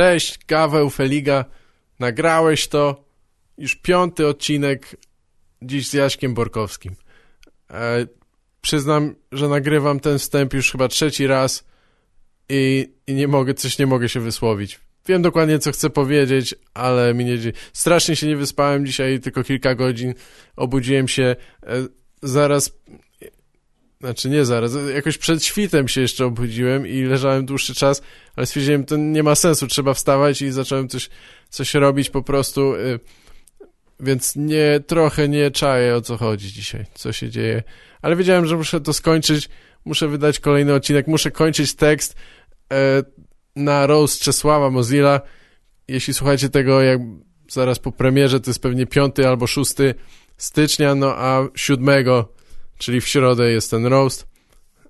Cześć, Gaweł Feliga. Nagrałeś to. Już piąty odcinek dziś z Jaśkiem Borkowskim. E, przyznam, że nagrywam ten wstęp już chyba trzeci raz i, i nie mogę, coś nie mogę się wysłowić. Wiem dokładnie, co chcę powiedzieć, ale mi nie... Strasznie się nie wyspałem dzisiaj, tylko kilka godzin. Obudziłem się e, zaraz... Znaczy nie zaraz, jakoś przed świtem się jeszcze obudziłem i leżałem dłuższy czas, ale stwierdziłem, to nie ma sensu, trzeba wstawać i zacząłem coś, coś robić po prostu, e, więc nie, trochę nie czaję o co chodzi dzisiaj, co się dzieje, ale wiedziałem, że muszę to skończyć, muszę wydać kolejny odcinek, muszę kończyć tekst, e, na roast Czesława Mozilla. Jeśli słuchacie tego jak zaraz po premierze, to jest pewnie 5 albo 6 stycznia, no a 7, czyli w środę jest ten roast.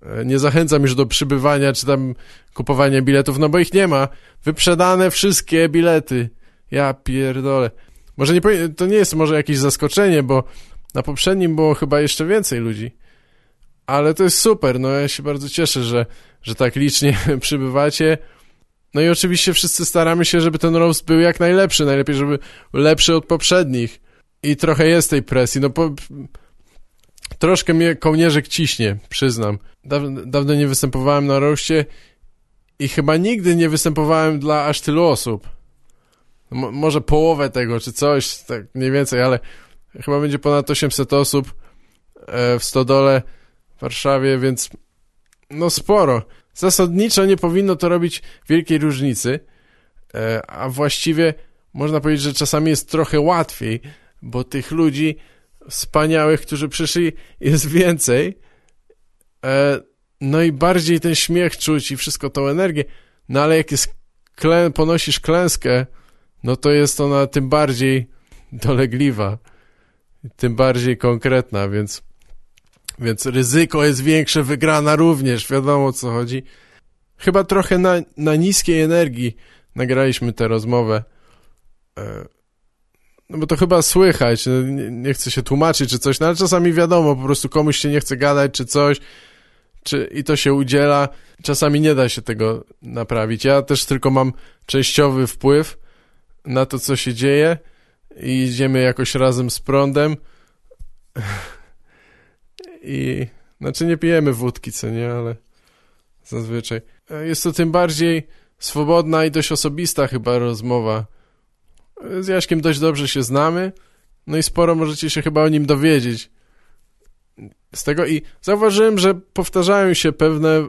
E, nie zachęcam już do przybywania czy tam kupowania biletów, no bo ich nie ma. Wyprzedane wszystkie bilety. Ja pierdolę. Może nie to nie jest może jakieś zaskoczenie, bo na poprzednim było chyba jeszcze więcej ludzi. Ale to jest super, no ja się bardzo cieszę, że, że tak licznie przybywacie. No i oczywiście wszyscy staramy się, żeby ten roast był jak najlepszy, najlepiej, żeby lepszy od poprzednich. I trochę jest tej presji, no po... Troszkę mnie kołnierzyk ciśnie, przyznam. Dawno, dawno nie występowałem na roście i chyba nigdy nie występowałem dla aż tylu osób. może połowę tego, czy coś, tak mniej więcej, ale chyba będzie ponad 800 osób e, w Stodole w Warszawie, więc no sporo. Zasadniczo nie powinno to robić wielkiej różnicy, e, a właściwie można powiedzieć, że czasami jest trochę łatwiej, bo tych ludzi wspaniałych, którzy przyszli jest więcej, e, no i bardziej ten śmiech czuć i wszystko tą energię, no ale jak jest klę ponosisz klęskę, no to jest ona tym bardziej dolegliwa, tym bardziej konkretna, więc więc ryzyko jest większe, wygrana również, wiadomo o co chodzi. Chyba trochę na, na niskiej energii nagraliśmy tę rozmowę. No bo to chyba słychać, nie, nie chcę się tłumaczyć czy coś, no ale czasami wiadomo, po prostu komuś się nie chce gadać czy coś czy, i to się udziela. Czasami nie da się tego naprawić. Ja też tylko mam częściowy wpływ na to, co się dzieje i idziemy jakoś razem z prądem i znaczy nie pijemy wódki, co nie, ale zazwyczaj. E, jest to tym bardziej swobodna i dość osobista chyba rozmowa. Z Jaśkiem dość dobrze się znamy, no i sporo możecie się chyba o nim dowiedzieć z tego i zauważyłem, że powtarzają się pewne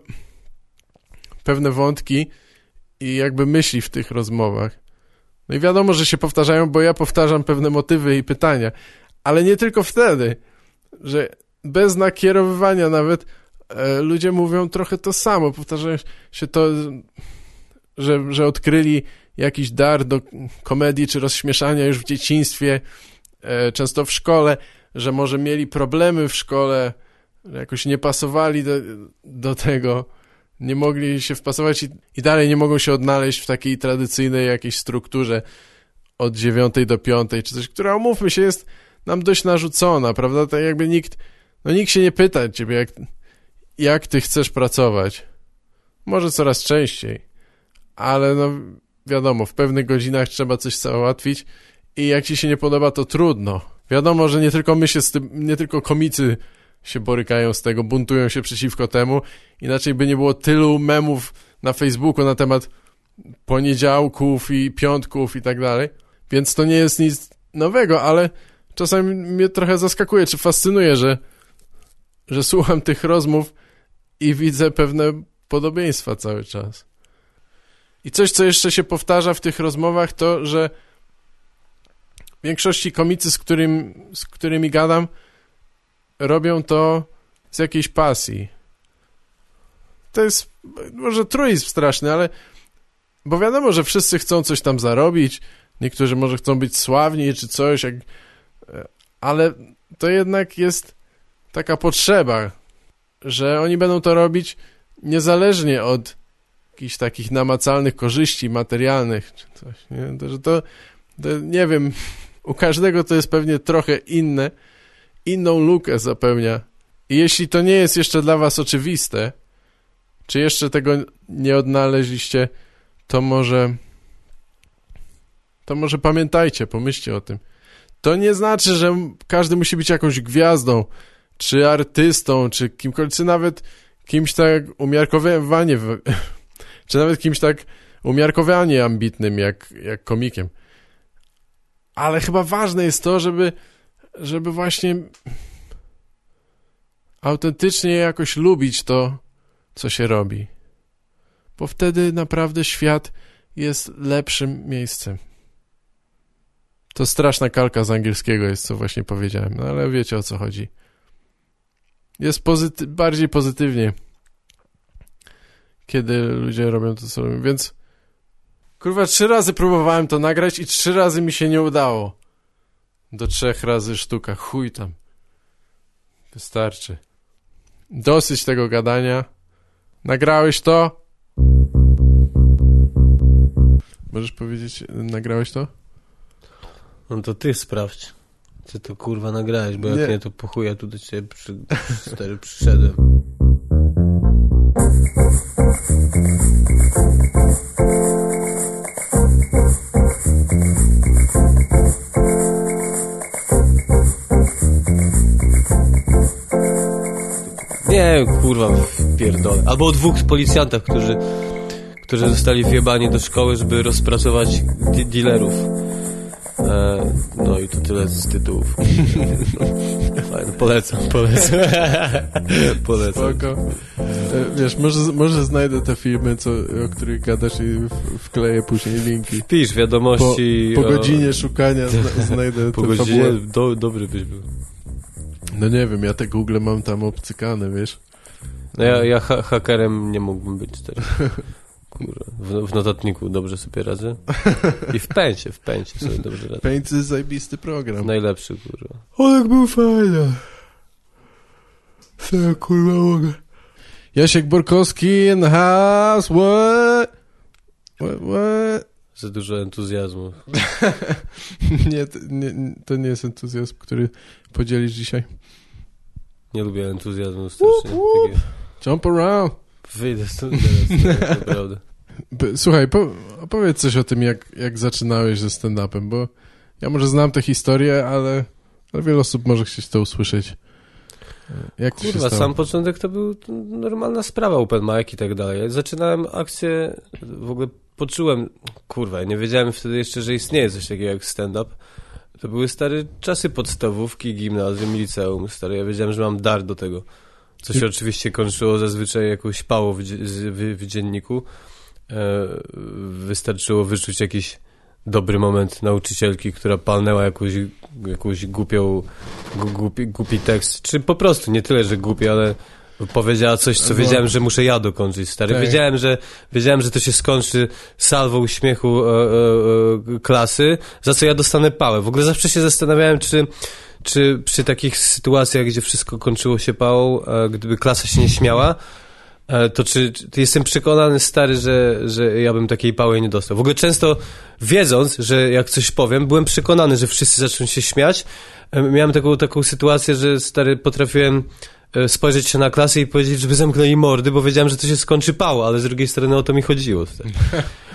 pewne wątki i jakby myśli w tych rozmowach. No i wiadomo, że się powtarzają, bo ja powtarzam pewne motywy i pytania, ale nie tylko wtedy, że bez nakierowywania nawet e, ludzie mówią trochę to samo. Powtarzają się to, że, że odkryli jakiś dar do komedii czy rozśmieszania już w dzieciństwie, e, często w szkole, że może mieli problemy w szkole, jakoś nie pasowali do, do tego, nie mogli się wpasować i, i dalej nie mogą się odnaleźć w takiej tradycyjnej jakiejś strukturze od dziewiątej do piątej, czy coś, która, umówmy się, jest nam dość narzucona, prawda? Tak jakby nikt no nikt się nie pyta ciebie, jak, jak ty chcesz pracować. Może coraz częściej, ale no wiadomo, w pewnych godzinach trzeba coś załatwić i jak ci się nie podoba, to trudno. Wiadomo, że nie tylko my się z tym, nie tylko komicy się borykają z tego, buntują się przeciwko temu, inaczej by nie było tylu memów na Facebooku na temat poniedziałków i piątków i tak dalej, więc to nie jest nic nowego, ale czasami mnie trochę zaskakuje, czy fascynuje, że że słucham tych rozmów i widzę pewne podobieństwa cały czas. I coś, co jeszcze się powtarza w tych rozmowach, to, że w większości komicy, z, którym, z którymi gadam, robią to z jakiejś pasji. To jest może truizm straszny, ale bo wiadomo, że wszyscy chcą coś tam zarobić, niektórzy może chcą być sławni czy coś, jak, ale to jednak jest taka potrzeba, że oni będą to robić niezależnie od jakichś takich namacalnych korzyści materialnych czy coś, nie? To, że to, to, nie wiem, u każdego to jest pewnie trochę inne, inną lukę zapełnia. I jeśli to nie jest jeszcze dla was oczywiste, czy jeszcze tego nie odnaleźliście, to może to może pamiętajcie, pomyślcie o tym. To nie znaczy, że każdy musi być jakąś gwiazdą, czy artystą, czy kimkolwiek, czy nawet kimś tak umiarkowanie, czy nawet kimś tak umiarkowanie ambitnym, jak, jak komikiem. Ale chyba ważne jest to, żeby, żeby właśnie autentycznie jakoś lubić to, co się robi. Bo wtedy naprawdę świat jest lepszym miejscem. To straszna kalka z angielskiego jest, co właśnie powiedziałem, no ale wiecie o co chodzi. Jest pozyty bardziej pozytywnie, kiedy ludzie robią to, co robią, więc kurwa, trzy razy próbowałem to nagrać i trzy razy mi się nie udało. Do trzech razy sztuka, chuj tam. Wystarczy. Dosyć tego gadania. Nagrałeś to? Możesz powiedzieć, nagrałeś to? No to ty sprawdź, czy to kurwa nagrałeś, bo jak Nie. nie, to po chuja tu do ciebie przy, stary, przyszedłem. Nie, kurwa, pierdolę. Albo o dwóch policjantach, którzy, którzy zostali wjebani do szkoły, żeby rozpracować dealerów. E, no i to tyle z tytułów. Fajne, polecam, polecam. polecam. Spoko. E, Wiesz, może, może znajdę te filmy, co, o których gadasz i wkleję później linki. Pisz Po, wiadomości. po o- godzinie szukania zna, znajdę Po tę godzinie fabułę. do, dobry byś był. No nie wiem, ja te Google mam tam obcykane, wiesz. No ja, ja ha hakerem nie mógłbym być teraz. W, w notatniku dobrze sobie radzę. I w pęcie, w pęcie sobie dobrze radzę. Paint jest zajebisty program. Najlepszy, kurwa. O, jak był fajny. Co kurwa mogę? Jasiek Borkowski in the house, what? What, what? Za dużo entuzjazmu. nie, to nie, to nie jest entuzjazm, który podzielisz dzisiaj. Nie lubię entuzjazmu strasznie. Łup. Takie, Jump around. wyjdę stąd teraz, tak naprawdę. Słuchaj, po, opowiedz coś o tym, jak, jak zaczynałeś ze stand-upem, bo ja może znam tę historię, ale, ale wiele osób może chcieć to usłyszeć. Jak Kurwa, sam początek to był normalna sprawa, open mic i tak dalej. Zaczynałem akcję, w ogóle poczułem, kurwa, nie wiedziałem wtedy jeszcze, że istnieje coś takiego jak stand-up. To były stare czasy podstawówki, gimnazjum, liceum, stary. Ja wiedziałem, że mam dar do tego. Co się I- oczywiście kończyło zazwyczaj jakąś pałą w, w, w dzienniku. E, wystarczyło wyczuć jakiś dobry moment nauczycielki, która palnęła jakąś, jakąś głupią, głupi, głupi tekst, czy po prostu, nie tyle, że głupi, ale powiedziała coś, co No. wiedziałem, że muszę ja dokończyć, stary. Tak. Wiedziałem, że, wiedziałem, że to się skończy salwą śmiechu e, e, e, klasy, za co ja dostanę pałę. W ogóle zawsze się zastanawiałem, czy, czy przy takich sytuacjach, gdzie wszystko kończyło się pałą, e, gdyby klasa się nie śmiała, to czy, czy jestem przekonany, stary, że, że ja bym takiej pały nie dostał. W ogóle często wiedząc, że jak coś powiem, byłem przekonany, że wszyscy zaczną się śmiać. E, Miałem taką, taką sytuację, że stary potrafiłem e, spojrzeć się na klasę i powiedzieć, żeby zamknęli mordy, bo wiedziałem, że to się skończy pało, ale z drugiej strony o to mi chodziło.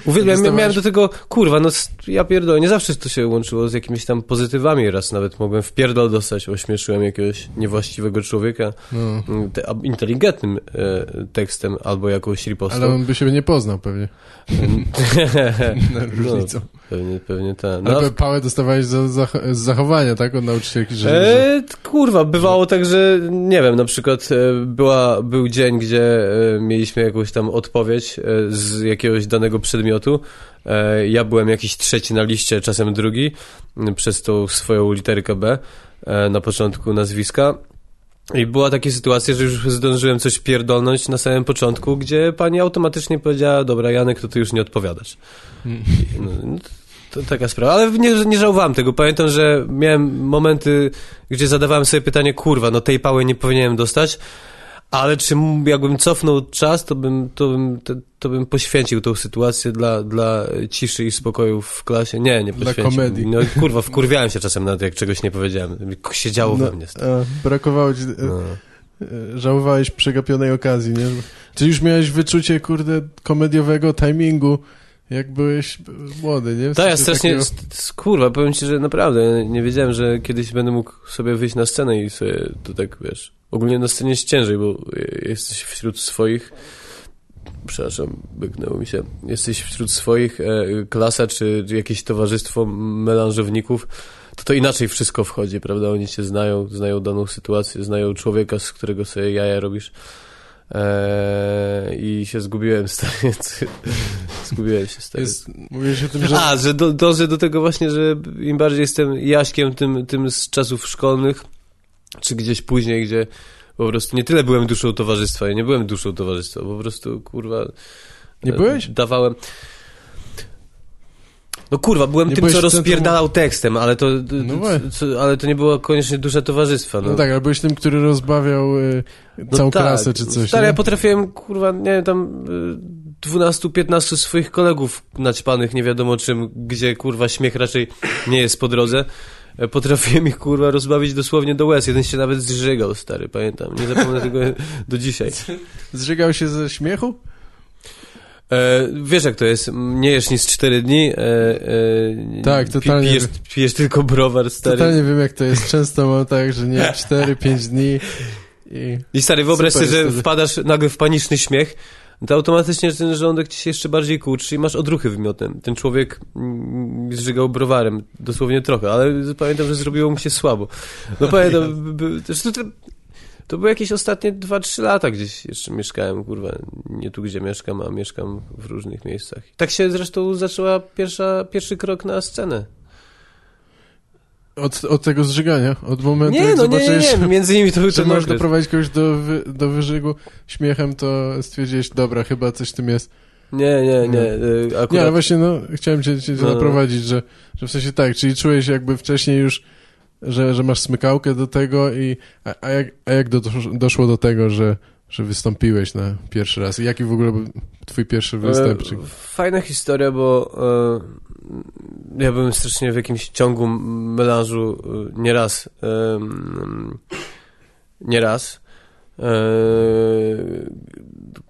Uwielbiam, Dostawałeś- miałem do tego, kurwa, no ja pierdolę, nie zawsze to się łączyło z jakimiś tam pozytywami, raz nawet mogłem w pierdol dostać, ośmieszyłem jakiegoś niewłaściwego człowieka No, mm, te, inteligentnym e, tekstem albo jakąś ripostą. ale on by siebie nie poznał pewnie na różnicą. No, pewnie, pewnie tak. No, No, ale pałę dostawałeś za, za, z zachowania, tak? Od nauczycielki, że... że... E, kurwa, bywało tak, że nie wiem, na przykład e, była, był dzień, gdzie e, mieliśmy jakąś tam odpowiedź e, z jakiegoś danego przedmiotu. E, ja byłem jakiś trzeci na liście, czasem drugi, m, przez tą swoją literkę B e, na początku nazwiska. I była taka sytuacja, że już zdążyłem coś pierdolnąć na samym początku, gdzie pani automatycznie powiedziała, dobra Janek, to ty już nie odpowiadasz. Mm. No, no, to taka sprawa, ale nie, nie żałowałem tego. Pamiętam, że miałem momenty, gdzie zadawałem sobie pytanie, kurwa, no tej pały nie powinienem dostać, ale czy jakbym cofnął czas, to bym, to bym, to, to bym poświęcił tą sytuację dla, dla ciszy i spokoju w klasie? Nie, nie Dla poświęcił. komedii. No kurwa, wkurwiałem się czasem nawet, jak czegoś nie powiedziałem. Siedziało we mnie. a, brakowało ci... No. e, Żałowałeś przegapionej okazji, nie? Czy już miałeś wyczucie, kurde, komediowego timingu, jak byłeś młody, nie? W Tak, ja strasznie, takiego- kurwa, powiem ci, że naprawdę nie wiedziałem, że kiedyś będę mógł sobie wyjść na scenę i sobie to tak, wiesz, ogólnie na scenie jest ciężej, bo jesteś wśród swoich, przepraszam, byknęło mi się, jesteś wśród swoich, e, klasa czy jakieś towarzystwo melanżowników, to to inaczej wszystko wchodzi, prawda? Oni cię znają, znają daną sytuację, znają człowieka, z którego sobie jaja robisz. Eee, I się zgubiłem, stary. zgubiłem się, stary. Jest, mówiłeś o tym, że... A, że do, dążę do tego właśnie, że im bardziej jestem Jaśkiem tym, tym z czasów szkolnych, czy gdzieś później, gdzie po prostu nie tyle byłem duszą towarzystwa, ja nie byłem duszą towarzystwa, po prostu, kurwa... Nie byłeś? Dawałem... No kurwa, byłem Nie tym, co rozpierdalał tekstem, ale to, No co, ale to nie było koniecznie dusza towarzystwa. No, No tak, ale byłeś tym, który rozbawiał y, No całą tak. klasę czy coś, Stary, nie? ja potrafiłem, kurwa, nie wiem, tam y, 12-15 swoich kolegów naćpanych, nie wiadomo czym, gdzie, kurwa, śmiech raczej nie jest po drodze. E, Potrafiłem ich, kurwa, rozbawić dosłownie do łez. Jeden się nawet zżygał, stary, pamiętam. Nie zapomnę tego do dzisiaj. Zżygał się ze śmiechu? E, wiesz, jak to jest? Nie jesz nic 4 dni. E, e, Tak, totalnie. Pijesz, pijesz tylko browar, stary. Totalnie wiem, jak to jest. Często mam tak, że nie 4-5 dni i... I stary, wyobraź sobie, że wtedy. wpadasz nagle w paniczny śmiech, to automatycznie ten żołądek ci się jeszcze bardziej kurczy i masz odruchy wymiotem. Ten człowiek mm, zżygał browarem, dosłownie trochę, ale pamiętam, że zrobiło mu się słabo. No pamiętam, też to, były jakieś ostatnie 2-3 lata gdzieś jeszcze mieszkałem, kurwa, nie tu gdzie mieszkam, a mieszkam w różnych miejscach. Tak się zresztą zaczęła pierwsza, pierwszy krok na scenę. Od, od tego zżygania, od momentu, Nie, jak no nie, nie, zobaczyłeś, nie, między innymi to był że okres. doprowadzić kogoś do, do wyżygu śmiechem, to stwierdziłeś, dobra, chyba coś w tym jest. Nie, nie, nie, y, Nie, akurat... ale właśnie, no, chciałem cię, cię No. naprowadzić, że, że w sensie tak, czyli czułeś jakby wcześniej już, że, że masz smykałkę do tego i, a, a jak, a jak do, doszło do tego, że, że wystąpiłeś na pierwszy raz? Jaki w ogóle był twój pierwszy występ? E, Fajna historia, bo e, ja byłem strasznie w jakimś ciągu melanżu nieraz. E, nieraz. E,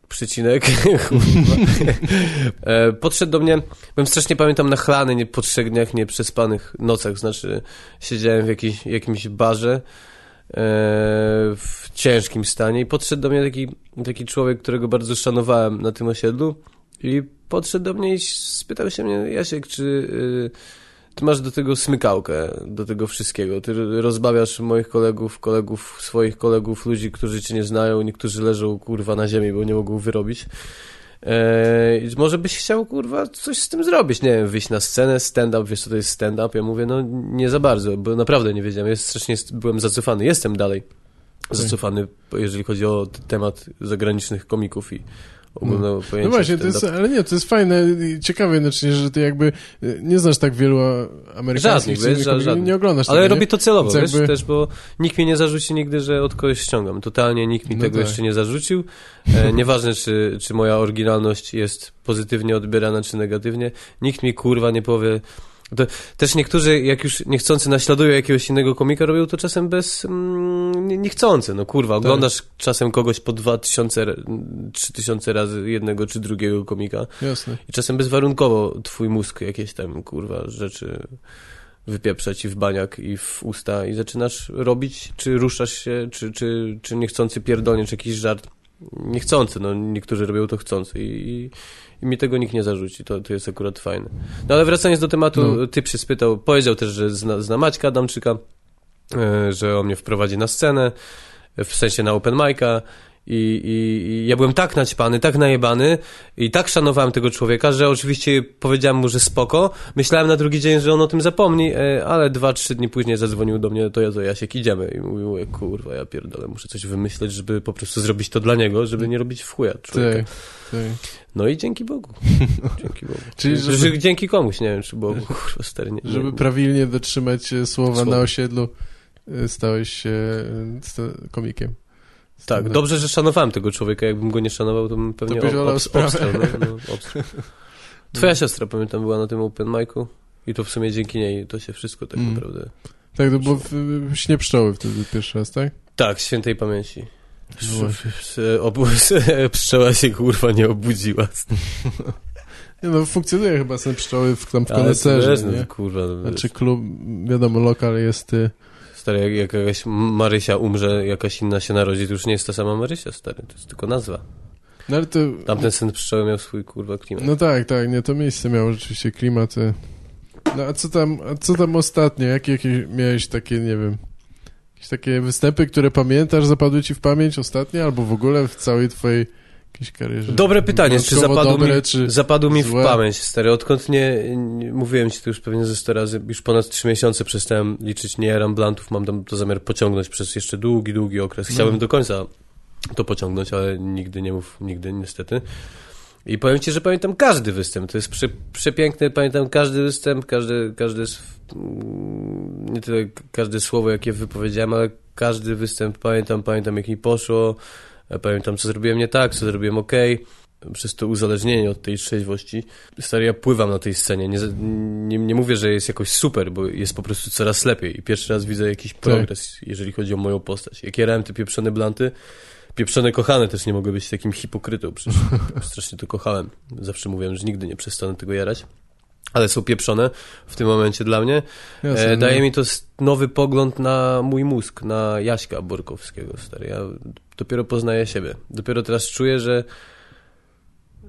przycinek. kurwa. e, podszedł do mnie, byłem strasznie pamiętam nachlany, nie po trzech dniach, nie przespanych nocach, znaczy siedziałem w jakiś, jakimś barze e, w ciężkim stanie i podszedł do mnie taki, taki człowiek, którego bardzo szanowałem na tym osiedlu i podszedł do mnie i spytał się mnie, Jasiek, czy y, ty masz do tego smykałkę, do tego wszystkiego. Ty rozbawiasz moich kolegów, kolegów, swoich kolegów, ludzi, którzy cię nie znają, niektórzy leżą, kurwa, na ziemi, bo nie mogą wyrobić. Eee, może byś chciał, kurwa, coś z tym zrobić, nie wiem, wyjść na scenę, stand-up, wiesz co to jest stand-up? Ja mówię, no nie za bardzo, bo naprawdę nie wiedziałem, jest strasznie byłem zacofany, jestem dalej zacofany, jeżeli chodzi o temat zagranicznych komików i ogólnego pojęcia No właśnie, to jest, ale nie, to jest fajne i ciekawe jednocześnie, że ty jakby y, nie znasz tak wielu amerykańskich Żadnych, wiesz, żadnych. nie oglądasz Ale tego, robię to celowo, Więc wiesz, jakby- też, bo nikt mnie nie zarzuci nigdy, że od kogoś ściągam. Totalnie nikt mi No tego tak. jeszcze nie zarzucił. E, nieważne, czy, czy moja oryginalność jest pozytywnie odbierana, czy negatywnie. Nikt mi, kurwa, nie powie... To, też niektórzy, jak już niechcący naśladują jakiegoś innego komika, robią to czasem bez... Mm, nie- niechcący, no kurwa. Oglądasz czasem kogoś po dwa tysiące, trzy tysiące razy jednego czy drugiego komika. Jasne. I czasem bezwarunkowo twój mózg jakieś tam, kurwa, rzeczy wypieprza ci w baniak i w usta i zaczynasz robić, czy ruszasz się, czy, czy, czy niechcący pierdolniesz jakiś żart. Niechcący, no niektórzy robią to chcący i, i, i mi tego nikt nie zarzuci, to, to jest akurat fajne. No ale wracając do tematu, No. ty przyspytał, powiedział też, że zna, zna Maćka Adamczyka, e, że on mnie wprowadzi na scenę, w sensie na open mic'a i, i, i ja byłem tak naćpany, tak najebany i tak szanowałem tego człowieka, że oczywiście powiedziałem mu, że spoko. Myślałem na drugi dzień, że on o tym zapomni, e, ale dwa, trzy dni później zadzwonił do mnie, to ja to Jasiek, idziemy. I mówił, "E, kurwa, ja pierdolę, muszę coś wymyśleć, żeby po prostu zrobić to dla niego, żeby nie robić w chuja człowieka. Tak, tak. No i dzięki Bogu. Dzięki Bogu. Czyli żeby- Że dzięki komuś, nie wiem, czy Bogu, kurwa, stary, nie, Żeby nie, prawilnie dotrzymać e, słowa Słowa. na osiedlu, e, stałeś się komikiem. Tak, dobrze, że szanowałem tego człowieka. Jakbym go nie szanował, to bym pewnie byś ob- sprawę. obstrał. No, no, obstrał. Twoja siostra, pamiętam, była na tym open micu i to w sumie dzięki niej to się wszystko tak Mm. naprawdę... Tak, to było w, w śnie pszczoły wtedy pierwszy raz, tak? Tak, świętej pamięci. No obu- Pszczoła się kurwa nie obudziła. Nie no, funkcjonuje chyba sen pszczoły w, tam w wiesz, no, nie? kurwa. no, Znaczy klub, wiadomo, lokal jest... Y, Stary, jak, jak jakaś Marysia umrze, jakaś inna się narodzi, to już nie jest ta sama Marysia, stary, to jest tylko nazwa. no ale to... Tamten sen pszczoły miał swój, kurwa, klimat. No tak, tak, nie, to miejsce miało rzeczywiście klimat. y. No a co tam, a co tam ostatnio? Jakie, jakie miałeś takie, nie wiem, jakieś takie występy, które pamiętasz, zapadły ci w pamięć ostatnio, albo w ogóle w całej twojej karierze? Dobre pytanie, czy zapadło dobre, mi, czy... zapadło mi w złe? pamięć, stary, odkąd nie, nie, mówiłem ci to już pewnie ze 100 razy, już ponad 3 miesiące przestałem liczyć, nie jaram blantów, mam tam to zamiar pociągnąć przez jeszcze długi, długi okres. Chciałbym No. do końca to pociągnąć, ale nigdy nie mów, nigdy niestety. I powiem ci, że pamiętam każdy występ, to jest prze, przepiękne, pamiętam każdy występ, każdy, każdy, mm, nie tyle każde słowo, jakie wypowiedziałem, ale każdy występ pamiętam, pamiętam jak mi poszło, pamiętam co zrobiłem nie tak, co zrobiłem ok, przez to uzależnienie od tej trzeźwości. Stary, ja pływam na tej scenie, nie, nie, nie mówię, że jest jakoś super, bo jest po prostu coraz lepiej i pierwszy raz widzę jakiś progres, jeżeli chodzi o moją postać. Jak jarałem te pieprzone blanty, Pieprzone kochane też nie mogły być takim hipokrytą, przecież strasznie to kochałem. Zawsze mówiłem, że nigdy nie przestanę tego jarać. Ale są pieprzone w tym momencie dla mnie. Jasne, E, daje no. mi to nowy pogląd na mój mózg, na Jaśka Borkowskiego, stary. Ja dopiero poznaję siebie. Dopiero teraz czuję, że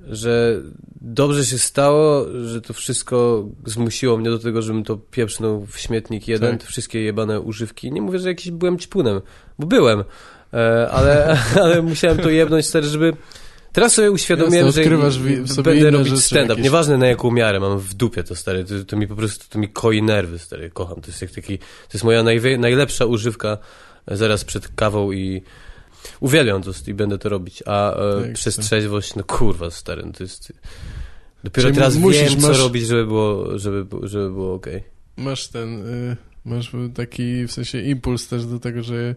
że dobrze się stało, że to wszystko zmusiło mnie do tego, żebym to pieprznął w śmietnik jeden, Tak. wszystkie jebane używki. Nie mówię, że jakiś byłem ćpunem, bo byłem, e, ale, ale musiałem to jebnąć stary, żeby... Teraz sobie uświadomiłem, Jasne, że w sobie będę robić stand-up. jakieś. Nieważne na jaką miarę, mam w dupie to, stary. To, to mi po prostu, to mi koi nerwy, stary. Kocham. To jest jak taki, to jest moja najlepsza używka e, zaraz przed kawą i uwielbiam to i będę to robić. A e, Tak, przez tak. trzeźwość, no kurwa, stary, no to jest... Dopiero Czyli teraz musisz, wiem, co masz- robić, żeby było, żeby, żeby było okej. Masz ten, y, masz taki w sensie impuls też do tego, że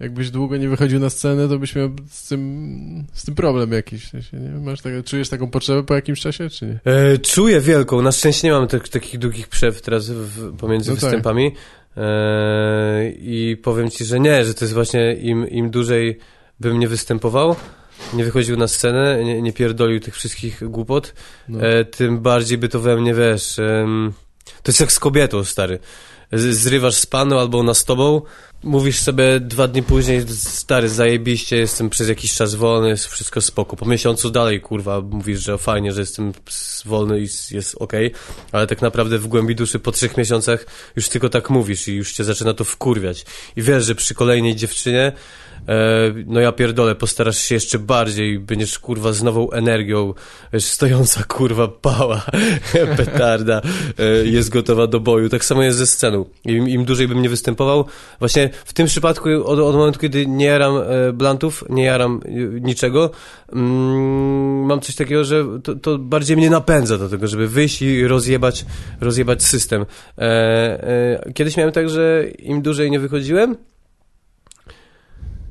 jakbyś długo nie wychodził na scenę, to byś miał z tym, z tym problem jakiś. W sensie, nie? Masz tak, czujesz taką potrzebę po jakimś czasie, czy nie? E, czuję wielką. Na szczęście nie mam tak, takich długich przerw teraz w, pomiędzy No tak. występami. E, I powiem ci, że nie, że to jest właśnie im, im dłużej bym nie występował, nie wychodził na scenę, nie, nie pierdolił tych wszystkich głupot, No. e, tym bardziej by to we mnie, wiesz... to jest jak z kobietą, stary. Zrywasz z paną albo ona z tobą, mówisz sobie dwa dni później, stary, zajebiście, jestem przez jakiś czas wolny, jest wszystko spoko. Po miesiącu dalej, kurwa, mówisz, że fajnie, że jestem wolny i jest okej, ale tak naprawdę w głębi duszy po trzech miesiącach już tylko tak mówisz i już cię zaczyna to wkurwiać. I wiesz, że przy kolejnej dziewczynie no ja pierdolę, postarasz się jeszcze bardziej, będziesz kurwa z nową energią, wiesz, stojąca kurwa pała, petarda, e, jest gotowa do boju. Tak samo jest ze sceną. Im, im dłużej bym nie występował, właśnie w tym przypadku od, od momentu, kiedy nie jaram e, blantów, nie jaram e, niczego, mm, mam coś takiego, że to, to bardziej mnie napędza do tego, żeby wyjść i rozjebać, rozjebać system. E, e, kiedyś miałem tak, że im dłużej nie wychodziłem,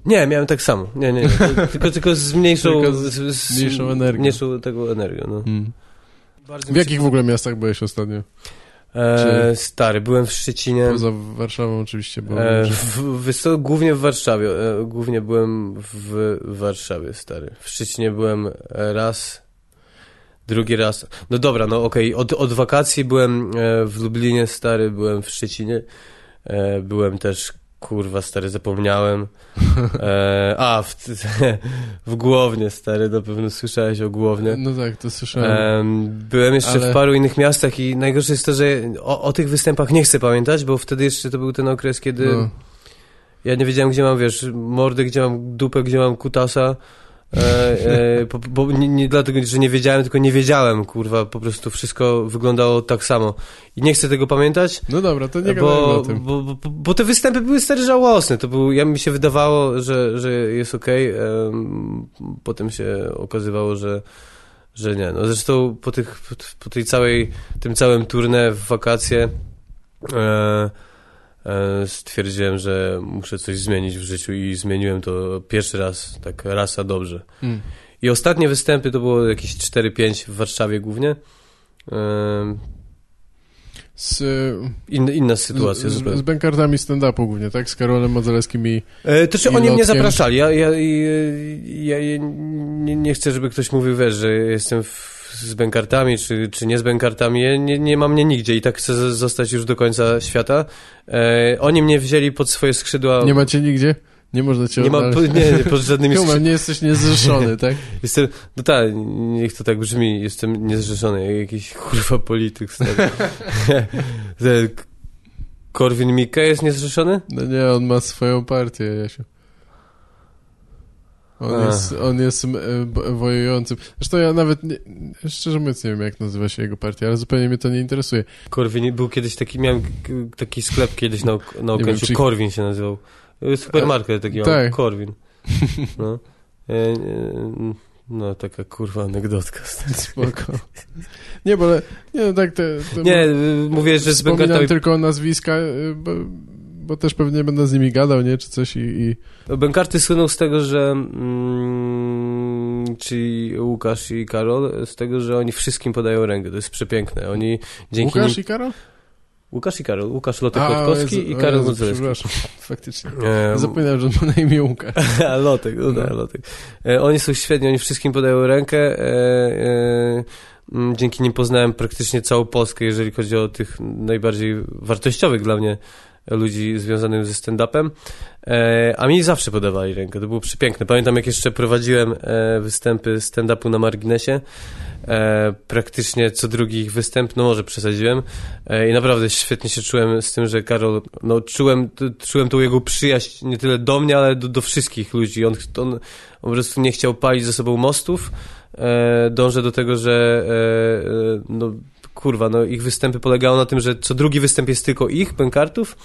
nie, miałem tak samo. Nie, nie, nie. Tylko, tylko z mniejszą, Tylko z z, mniejszą energią. Mniejszą tego energią, no. Hmm. W jakich w ogóle miastach byłeś ostatnio? E, stary, byłem w Szczecinie. Poza Warszawą oczywiście, bo... E, w, co, głównie w Warszawie. E, głównie byłem w Warszawie, stary. W Szczecinie byłem raz, drugi raz. No dobra, no okej. Od, od wakacji byłem e, w Lublinie, stary, byłem w Szczecinie. E, byłem też, kurwa, stary, zapomniałem. E, a, w, w Głownie, stary, na pewno słyszałeś o Głownie. No tak, to słyszałem. Em, byłem jeszcze Ale- w paru innych miastach i najgorsze jest to, że o, o tych występach nie chcę pamiętać, bo wtedy jeszcze to był ten okres, kiedy no. ja nie wiedziałem, gdzie mam, wiesz, mordę, gdzie mam dupę, gdzie mam kutasa. E, e, po, bo nie, nie dlatego, że nie wiedziałem, tylko nie wiedziałem, kurwa, po prostu wszystko wyglądało tak samo. I nie chcę tego pamiętać, no dobra, to nie bo, o tym. bo, bo, bo te występy były stary żałosne. To był, ja mi się wydawało, że, że jest okej. em, potem się okazywało, że, że nie. No zresztą po, tych, po, po tej całej, tym całym tournée w wakacje e, stwierdziłem, że muszę coś zmienić w życiu i zmieniłem to pierwszy raz, tak raz a dobrze. Hmm. I ostatnie występy to było jakieś 4-5 w Warszawie głównie. Em, Z, In, inna sytuacja z, z, stand-upu głównie, tak? Z Karolem Modzelewskim i... E, to czy oni mnie lotkiem. zapraszali? Ja, ja, ja, ja, ja nie, nie chcę, żeby ktoś mówił, wiesz, że jestem w, z bękartami, czy, czy nie z bękartami, nie, nie ma mnie nigdzie i tak chcę zostać już do końca świata. E, oni mnie wzięli pod swoje skrzydła. Nie macie nigdzie? Nie można cię nie, ma, nie, nie, pod żadnymi skrzydłami. nie jesteś niezrzeszony, tak? Jestem, no tak, niech to tak brzmi, jestem niezrzeszony, jak jakiś kurwa polityk. stary. Korwin Mikke jest niezrzeszony? No nie, on ma swoją partię, Jasiu. On jest, on jest e, wojującym. Zresztą ja nawet, nie, szczerze mówiąc, nie wiem, jak nazywa się jego partia, ale zupełnie mnie to nie interesuje. Korwin, był kiedyś taki, miałem taki sklep kiedyś na, na Okęciu, czy- Korwin się nazywał. Supermarket taki miał, tak. Korwin. No. E, e, no, taka kurwa anegdotka. Spoko. Nie, bo nie, no tak, te, te Nie, mówię, że z tylko nazwiska, bo, bo też pewnie będę z nimi gadał, nie, czy coś i... i... Bękarty słyną z tego, że mm, czyli Łukasz i Karol, z tego, że oni wszystkim podają rękę. To jest przepiękne. Oni dzięki Łukasz nim... i Karol? Łukasz i Karol. Łukasz Lotek A, Lotkowski Jezu, i Karol Modzelewski. Faktycznie. E, Zapomniałem, że ma na imię Łukasz. A, Lotek, no, No. tak, Lotek. E, oni są świetni, oni wszystkim podają rękę. E, e, dzięki nim poznałem praktycznie całą Polskę, jeżeli chodzi o tych najbardziej wartościowych dla mnie ludzi związanych ze stand-upem. E, a mi zawsze podawali rękę, to było przepiękne. Pamiętam, jak jeszcze prowadziłem e, występy stand-upu na marginesie. E, praktycznie co drugi ich występ, no może przesadziłem. I naprawdę świetnie się czułem z tym, że Karol, no czułem, czułem tą jego przyjaźń nie tyle do mnie, ale do, do wszystkich ludzi. On, on, on po prostu nie chciał palić ze sobą mostów. Dążę do tego, że no kurwa, no ich występy polegały na tym, że co drugi występ jest tylko ich, bękartów,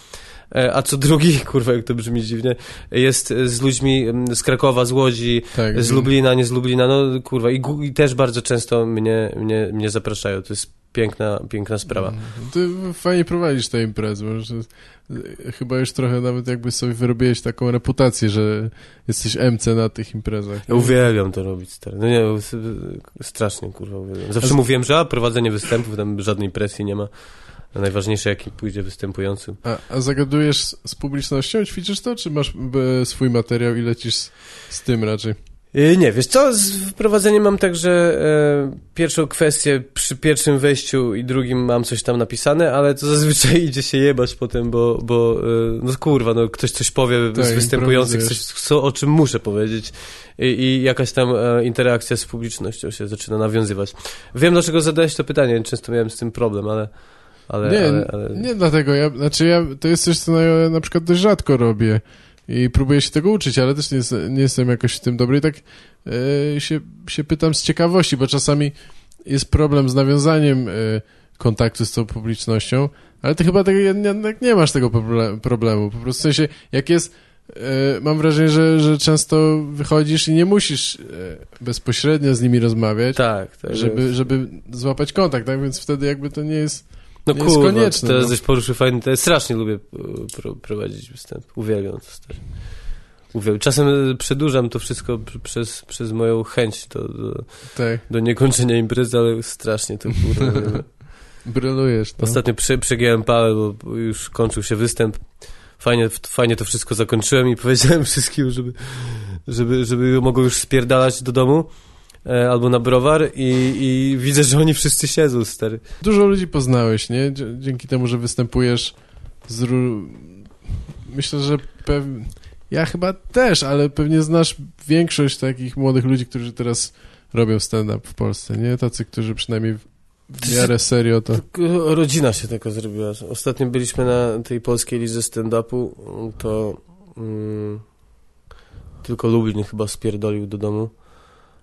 e, a co drugi, kurwa, jak to brzmi dziwnie, jest z ludźmi z Krakowa, z Łodzi, Tak. z Lublina, nie z Lublina, no kurwa, i, i też bardzo często mnie, mnie, mnie zapraszają, to jest piękna, piękna sprawa. Ty fajnie prowadzisz te imprezy, y, chyba już trochę nawet jakby sobie wyrobiłeś taką reputację, że jesteś MC na tych imprezach. Ja uwielbiam to robić, stary. No nie, strasznie, kurwa, uwielbiam. Zawsze z- mówiłem, że a, prowadzenie występów, tam żadnej presji nie ma. Najważniejsze, jaki pójdzie występujący. A, a zagadujesz z, publicznością? Ćwiczysz to, czy masz e, swój materiał i lecisz z, z tym raczej? Yy, Nie, wiesz co, z wprowadzeniem mam tak, że e, pierwszą kwestię przy pierwszym wejściu i drugim mam coś tam napisane, ale to zazwyczaj idzie się jebać potem, bo, bo e, no kurwa, no ktoś coś powie Tak, z występujących, coś, co, o czym muszę powiedzieć. I, i jakaś tam e, interakcja z publicznością się zaczyna nawiązywać. Wiem, dlaczego zadałeś to pytanie, często miałem z tym problem, ale... ale, nie, ale, ale... nie dlatego, ja, znaczy ja, to jest coś, co na, na przykład dość rzadko robię i próbuję się tego uczyć, ale też nie, nie jestem jakoś w tym dobry i tak e, się, się pytam z ciekawości, bo czasami jest problem z nawiązaniem e, kontaktu z tą publicznością, ale ty chyba tego jednak nie masz tego proble- problemu, po prostu w sensie, jak jest e, mam wrażenie, że, że często wychodzisz i nie musisz bezpośrednio z nimi rozmawiać, Tak, tak. żeby, żeby złapać kontakt, tak? Więc wtedy jakby to nie jest No jest kurwa, konieczne, teraz no. żeś poruszył fajny, to ja strasznie lubię pro, prowadzić występ. Uwielbiam to stary. Uwielbiam. Czasem e, przedłużam to wszystko przez, przez moją chęć do, do, tak, do niekończenia imprezy, ale strasznie to kurwa. brylujesz. No. Ostatnio prze, przegiąłem pałę, bo już kończył się występ. Fajnie, fajnie to wszystko zakończyłem i powiedziałem wszystkim, żeby, żeby, żeby mogło już spierdalać do domu albo na browar i, i widzę, że oni wszyscy siedzą, stary. Dużo ludzi poznałeś, nie? Dzięki temu, że występujesz z... Myślę, że pew... ja chyba też, ale pewnie znasz większość takich młodych ludzi, którzy teraz robią stand-up w Polsce, nie? Tacy, którzy przynajmniej w miarę serio to... Tak, e, Rodzina się taka zrobiła. Ostatnio byliśmy na tej polskiej lidze stand-upu, to mm, tylko Lublin chyba spierdolił do domu.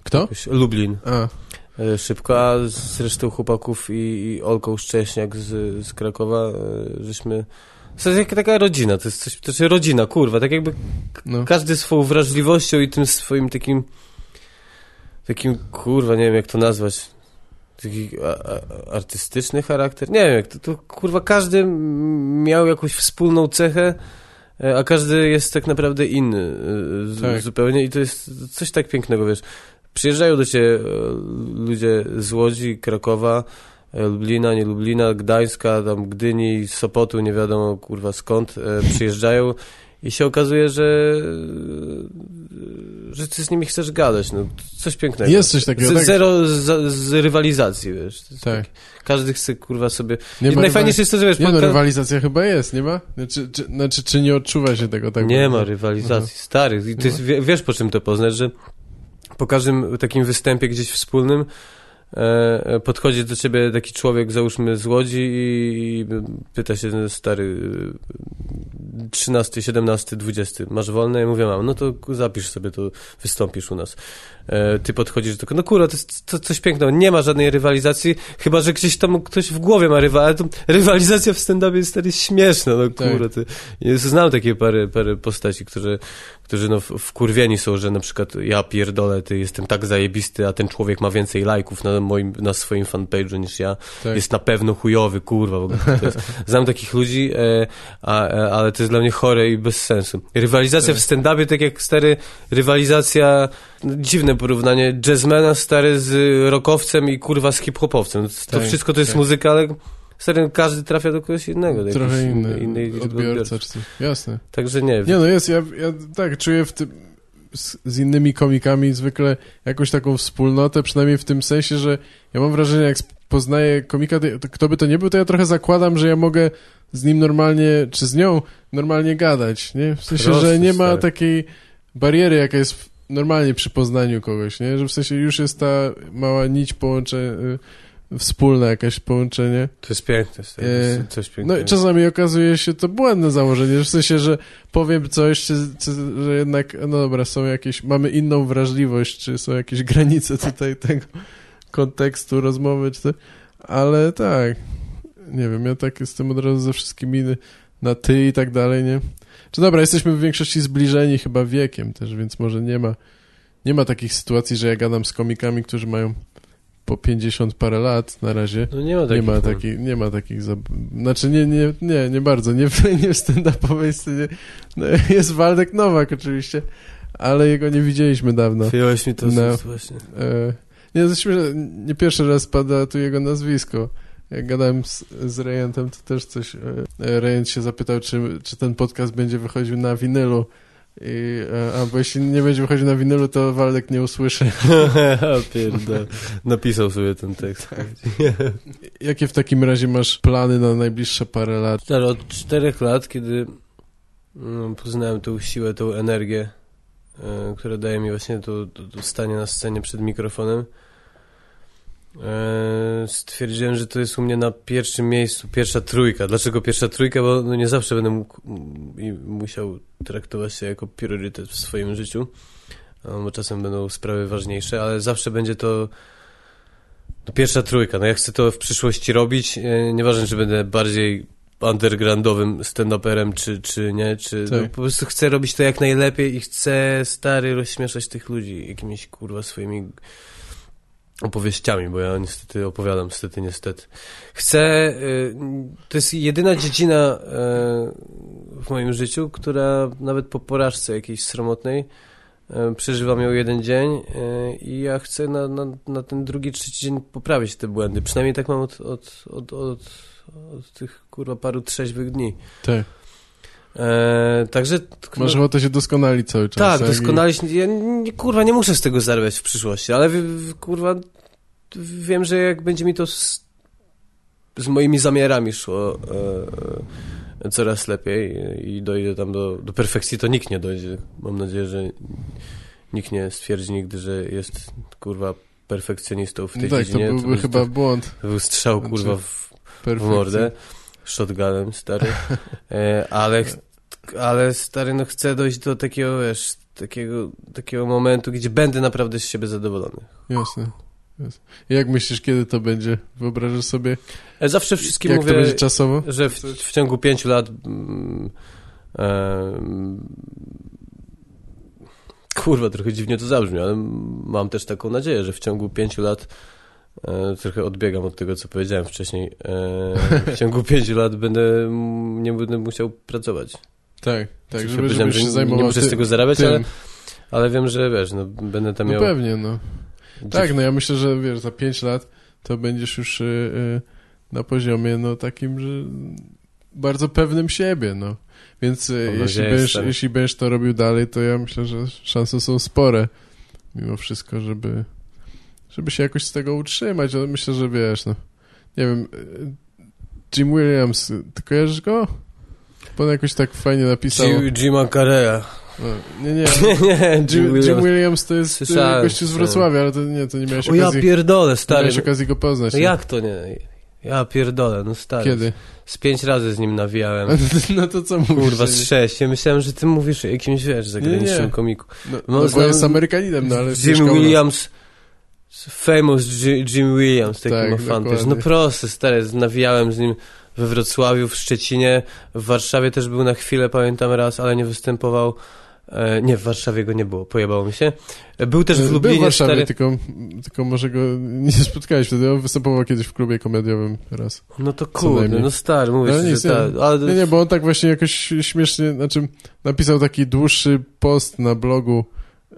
Kto? Jakoś- Lublin. A, E, Szybko, a z resztą chłopaków i, i Olką Szcześniak z, z Krakowa, e, żeśmy... To jest jak taka rodzina, to jest coś, to jest rodzina, kurwa, tak jakby no. każdy swoją wrażliwością i tym swoim takim takim, kurwa, nie wiem jak to nazwać taki a, a, artystyczny charakter, nie wiem jak to, to kurwa każdy miał jakąś wspólną cechę e, a każdy jest tak naprawdę inny Tak. zupełnie i to jest coś tak pięknego, wiesz przyjeżdżają do ciebie e, ludzie z Łodzi, Krakowa e, Lublina, nie Lublina, Gdańska, tam Gdyni, Sopotu, nie wiadomo kurwa skąd, e, przyjeżdżają i się okazuje, że że ty z nimi chcesz gadać, no, coś pięknego. Jest coś takiego, Z, tak. Zero z, z rywalizacji, wiesz. Tak. Każdy chce, kurwa, sobie... Nie ma najfajniejsze jest to, że wiesz... Nie no, rywalizacja chyba jest, nie ma? Znaczy, czy, znaczy, czy nie odczuwa się tego tak Nie ma rywalizacji, stary. I wie- wiesz po czym to poznać, że po każdym takim występie gdzieś wspólnym e, e, podchodzi do ciebie taki człowiek, załóżmy z Łodzi i, pyta się, stary, e, 13, 17, 20, masz wolne? Ja mówię, mam, no to zapisz sobie, to wystąpisz u nas. E, ty podchodzisz do tego, no kurwa, to jest to, coś pięknego, nie ma żadnej rywalizacji, chyba, że gdzieś tam ktoś w głowie ma rywal, ale to rywalizacja w stand-upie jest stary śmieszna, no Tak. kurwa, ty, znam takie parę, parę postaci, którzy, którzy no wkurwieni są, że na przykład ja pierdolę, ty jestem tak zajebisty, a ten człowiek ma więcej lajków na moim, na swoim fanpage'u niż ja, Tak. jest na pewno chujowy, kurwa. Znam takich ludzi, e, a, e, ale to jest dla mnie chore i bez sensu. Rywalizacja Tak. w stand-upie, tak jak stary, rywalizacja, no, dziwne porównanie, jazzmana stary z rockowcem i kurwa z hip-hopowcem. To Tak, wszystko to jest tak. muzyka, ale stary, każdy trafia do kogoś innego. do Trochę inny, innej odbiorca czy coś. Jasne. Także nie, Nie no jest, ja, ja tak czuję w tym, z, z innymi komikami zwykle jakąś taką wspólnotę, przynajmniej w tym sensie, że ja mam wrażenie, jak poznaję komika, to, to kto by to nie był, to ja trochę zakładam, że ja mogę z nim normalnie, czy z nią normalnie gadać, nie? W sensie, Proste, że nie ma stary. takiej bariery, jaka jest normalnie przy poznaniu kogoś, nie? Że w sensie już jest ta mała nić połącze, y, wspólne jakieś połączenie. To jest piękne, to E, jest coś pięknego. No i czasami okazuje się to błędne założenie, że w sensie, że powiem coś, czy, czy, że jednak, no dobra, są jakieś, mamy inną wrażliwość, czy są jakieś granice tutaj tego kontekstu rozmowy, czy to, ale tak, nie wiem, ja tak jestem od razu ze wszystkimi na ty i tak dalej, nie? Czy dobra, jesteśmy w większości zbliżeni chyba wiekiem też, więc może nie ma, nie ma takich sytuacji, że ja gadam z komikami, którzy mają po 50 parę lat na razie. No nie ma Nie takich, ma no. takich, nie ma takich, zab- znaczy nie, nie, nie, nie bardzo, nie, nie w stand-upowej scenie. No, jest Waldek Nowak oczywiście, ale jego nie widzieliśmy dawno. Wyjąłeś mi to No. z- właśnie. E, nie, nie pierwszy raz pada tu jego nazwisko. Jak gadałem z, z Rejentem, to też coś, e, Rejent się zapytał, czy, czy ten podcast będzie wychodził na winylu. I, e, a bo jeśli nie będzie wychodził na winylu, to Waldek nie usłyszy. Pierdol. Napisał sobie ten tekst. Jakie w takim razie masz plany na najbliższe parę lat? Stary, od czterech lat, kiedy mm, poznałem tą siłę, tą energię, e, która daje mi właśnie to, to, to stanie na scenie przed mikrofonem, stwierdziłem, że to jest u mnie na pierwszym miejscu, pierwsza trójka. Dlaczego pierwsza trójka? Bo no nie zawsze będę mógł mm, i musiał traktować się jako priorytet w swoim życiu, bo czasem będą sprawy ważniejsze, ale zawsze będzie to no pierwsza trójka. No ja chcę to w przyszłości robić, e, nieważne, czy będę bardziej undergroundowym stand-uperem, czy, czy nie, czy no, Tak. po prostu chcę robić to jak najlepiej i chcę stary rozśmieszać tych ludzi jakimiś kurwa swoimi opowieściami, bo ja niestety opowiadam, niestety, niestety. Chcę, y, to jest jedyna dziedzina y, w moim życiu, która nawet po porażce jakiejś sromotnej y, przeżywam ją jeden dzień i ja chcę na, na, na ten drugi, trzeci dzień poprawić te błędy. Przynajmniej tak mam od, od, od, od, od tych kurwa paru trzeźwych dni. Tak. E, także Masz ochotę się doskonalić cały czas. tak, jak i- doskonale. się- Ja, nie, kurwa, nie muszę z tego zarabiać w przyszłości, ale w, w, kurwa, wiem, że jak będzie mi to z, z moimi zamiarami szło e, e, coraz lepiej i dojdę tam do, do perfekcji, to nikt nie dojdzie. Mam nadzieję, że nikt nie stwierdzi nigdy, że jest, kurwa, perfekcjonistą w tej No tak, to dziedzinie. byłby był- chyba błąd. To był strzał, Znaczy, kurwa, w, w Perfekcji. mordę shotgunem, stary. E, ale, ale stary, no chcę dojść do takiego, wiesz, takiego, takiego momentu, gdzie będę naprawdę z siebie zadowolony. Jasne. Jak myślisz, kiedy to będzie? Wyobrażasz sobie, E, zawsze wszystkim jak mówię, to będzie czasowo? że w, w ciągu pięciu lat mm, em, kurwa, trochę dziwnie to zabrzmi, ale mam też taką nadzieję, że w ciągu pięciu lat trochę odbiegam od tego, co powiedziałem wcześniej. E, w ciągu pięciu lat będę nie będę musiał pracować. Tak, tak, Czyli żeby, powiedziałem, żebyś że się nie zajmował muszę z tego zarabiać, tym. ale, ale wiem, że wiesz, no, będę tam No miał... pewnie, no. Tak, no ja myślę, że wiesz, za 5 lat to będziesz już y, y, na poziomie, no takim, że bardzo pewnym siebie, no. Więc e, Mam jeśli będziesz, jeśli będziesz to robił dalej, to ja myślę, że szanse są spore mimo wszystko, żeby żeby się jakoś z tego utrzymać, ale myślę, że wiesz, no nie wiem, e, Jim Williams, ty kojarzysz go? Bo on jakoś tak fajnie napisał. Jim, Jima Carrera. No, nie, nie. nie, Jim, Jim Williams to jest Słyszałem, e, gościu z słyszałem. Wrocławia, ale to nie, to nie miałeś O ja pierdolę, nie stary. miałeś okazji go poznać. No nie? jak to nie? Ja pierdolę, no stary. Kiedy? Z pięć razy z nim nawijałem. No to co mówisz? Kurwa, z nie? sześć. Ja myślałem, że ty mówisz o jakimś, wiesz, zagranicznym nie. komiku. No, No, no, bo znam- jest Amerykaninem, no ale Jim nas. Williams, famous Jim, Williams, taki Tak, ma fanpage. No prosty, stary, nawijałem z nim we Wrocławiu, w Szczecinie, w Warszawie też był na chwilę, pamiętam raz, ale nie występował. E, nie, w Warszawie go nie było, pojebało mi się. E, Był też w Był Lublinie, w Warszawie, stary. tylko, tylko może go nie spotkałeś wtedy. On występował kiedyś w klubie komediowym raz. No to kurde, no stary, Ale ci, nic, że. Ale Nie, nie, bo on tak właśnie jakoś śmiesznie, znaczy napisał taki dłuższy post na blogu e,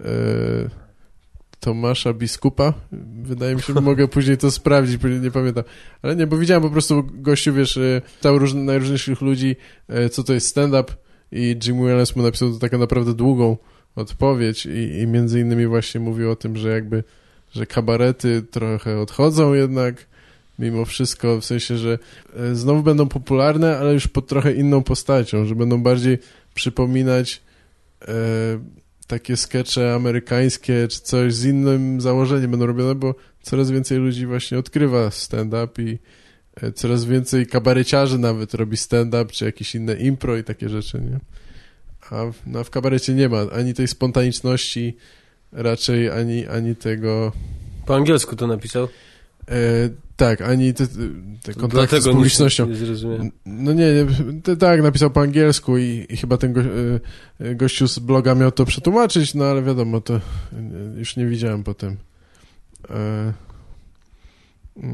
Tomasza Biskupa. Wydaje mi się, że mogę później to sprawdzić, później nie pamiętam. Ale nie, bo widziałem po prostu gościu, wiesz, e, pytał róż, najróżniejszych ludzi, e, co to jest stand-up i Jim Williams mu napisał taką naprawdę długą odpowiedź i, i między innymi właśnie mówił o tym, że jakby, że kabarety trochę odchodzą jednak mimo wszystko, w sensie, że e, znowu będą popularne, ale już pod trochę inną postacią, że będą bardziej przypominać takie skecze amerykańskie, czy coś z innym założeniem będą robione, bo coraz więcej ludzi właśnie odkrywa stand-up i e, coraz więcej kabareciarzy nawet robi stand-up, czy jakieś inne impro i takie rzeczy, nie? A w, no, w kabarecie nie ma ani tej spontaniczności, raczej ani, ani tego... po angielsku to napisał. E, tak, ani te, te kontakty z publicznością. Nie. No nie, nie te, tak, napisał po angielsku i, i chyba ten go, e, gościu z bloga miał to przetłumaczyć, no ale wiadomo, to już nie widziałem potem. E,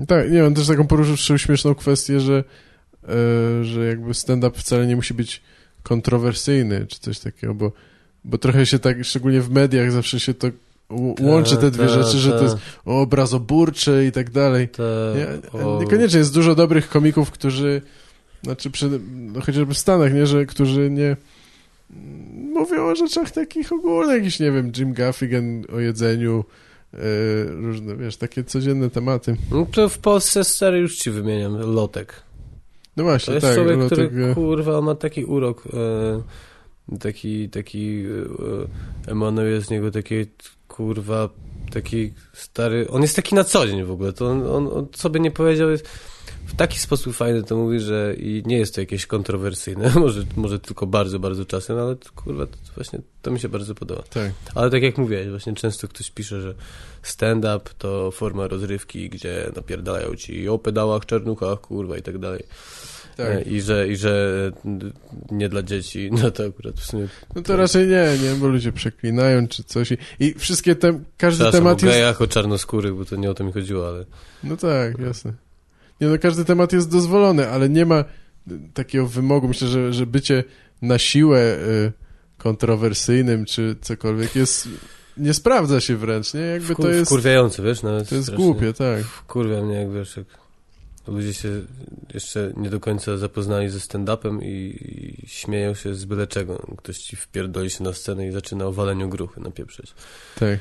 tak, nie wiem, też taką poruszył śmieszną kwestię, że, e, że jakby stand-up wcale nie musi być kontrowersyjny, czy coś takiego, bo, bo trochę się tak, szczególnie w mediach zawsze się to łączy te dwie Ta, rzeczy, że ta, to jest obrazoburcze i tak dalej. ta, Nie, o- niekoniecznie jest dużo dobrych komików, którzy, znaczy przy, no chociażby w Stanach, nie, że którzy nie mm, mówią o rzeczach takich ogólnych, jakiś, nie wiem, Jim Gaffigan o jedzeniu, e, różne, wiesz, takie codzienne tematy. No to w Polsce stary już ci wymieniam, Lotek. No To właśnie, jest tak, człowiek, no, który tak, e, kurwa ma taki urok, e, taki, taki e, emanuje z niego taki kurwa, taki stary, on jest taki na co dzień w ogóle, to on, on, on by nie powiedział, jest w taki sposób fajny to mówi, że i nie jest to jakieś kontrowersyjne, może, może tylko bardzo, bardzo czasem, ale to, kurwa, to właśnie to mi się bardzo podoba. tak. Ale tak jak mówiłeś, właśnie często ktoś pisze, że stand-up to forma rozrywki, gdzie napierdalają ci o pedałach, czarnuchach, kurwa i tak dalej. Tak. E, I że, I że nie dla dzieci, no to akurat w sumie... No to raczej nie, nie, bo ludzie przeklinają czy coś i, i wszystkie te, każdy Przepraszam, temat o jest... o czarnoskórych, bo to nie o to mi chodziło, ale... No tak, jasne. Nie no, każdy temat jest dozwolony, ale nie ma takiego wymogu. Myślę, że, że bycie na siłę y, kontrowersyjnym czy cokolwiek jest... Nie sprawdza się wręcz, nie? Jakby Wkur- to jest... Wkurwiające, wiesz? Nawet To jest strasznie. głupie, tak. Wkurwia mnie, jak wiesz, jak ludzie się jeszcze nie do końca zapoznali ze stand-upem i, i śmieją się z byle czego. Ktoś ci wpierdoli się na scenę i zaczyna o waleniu gruchy napieprzeć. Tak.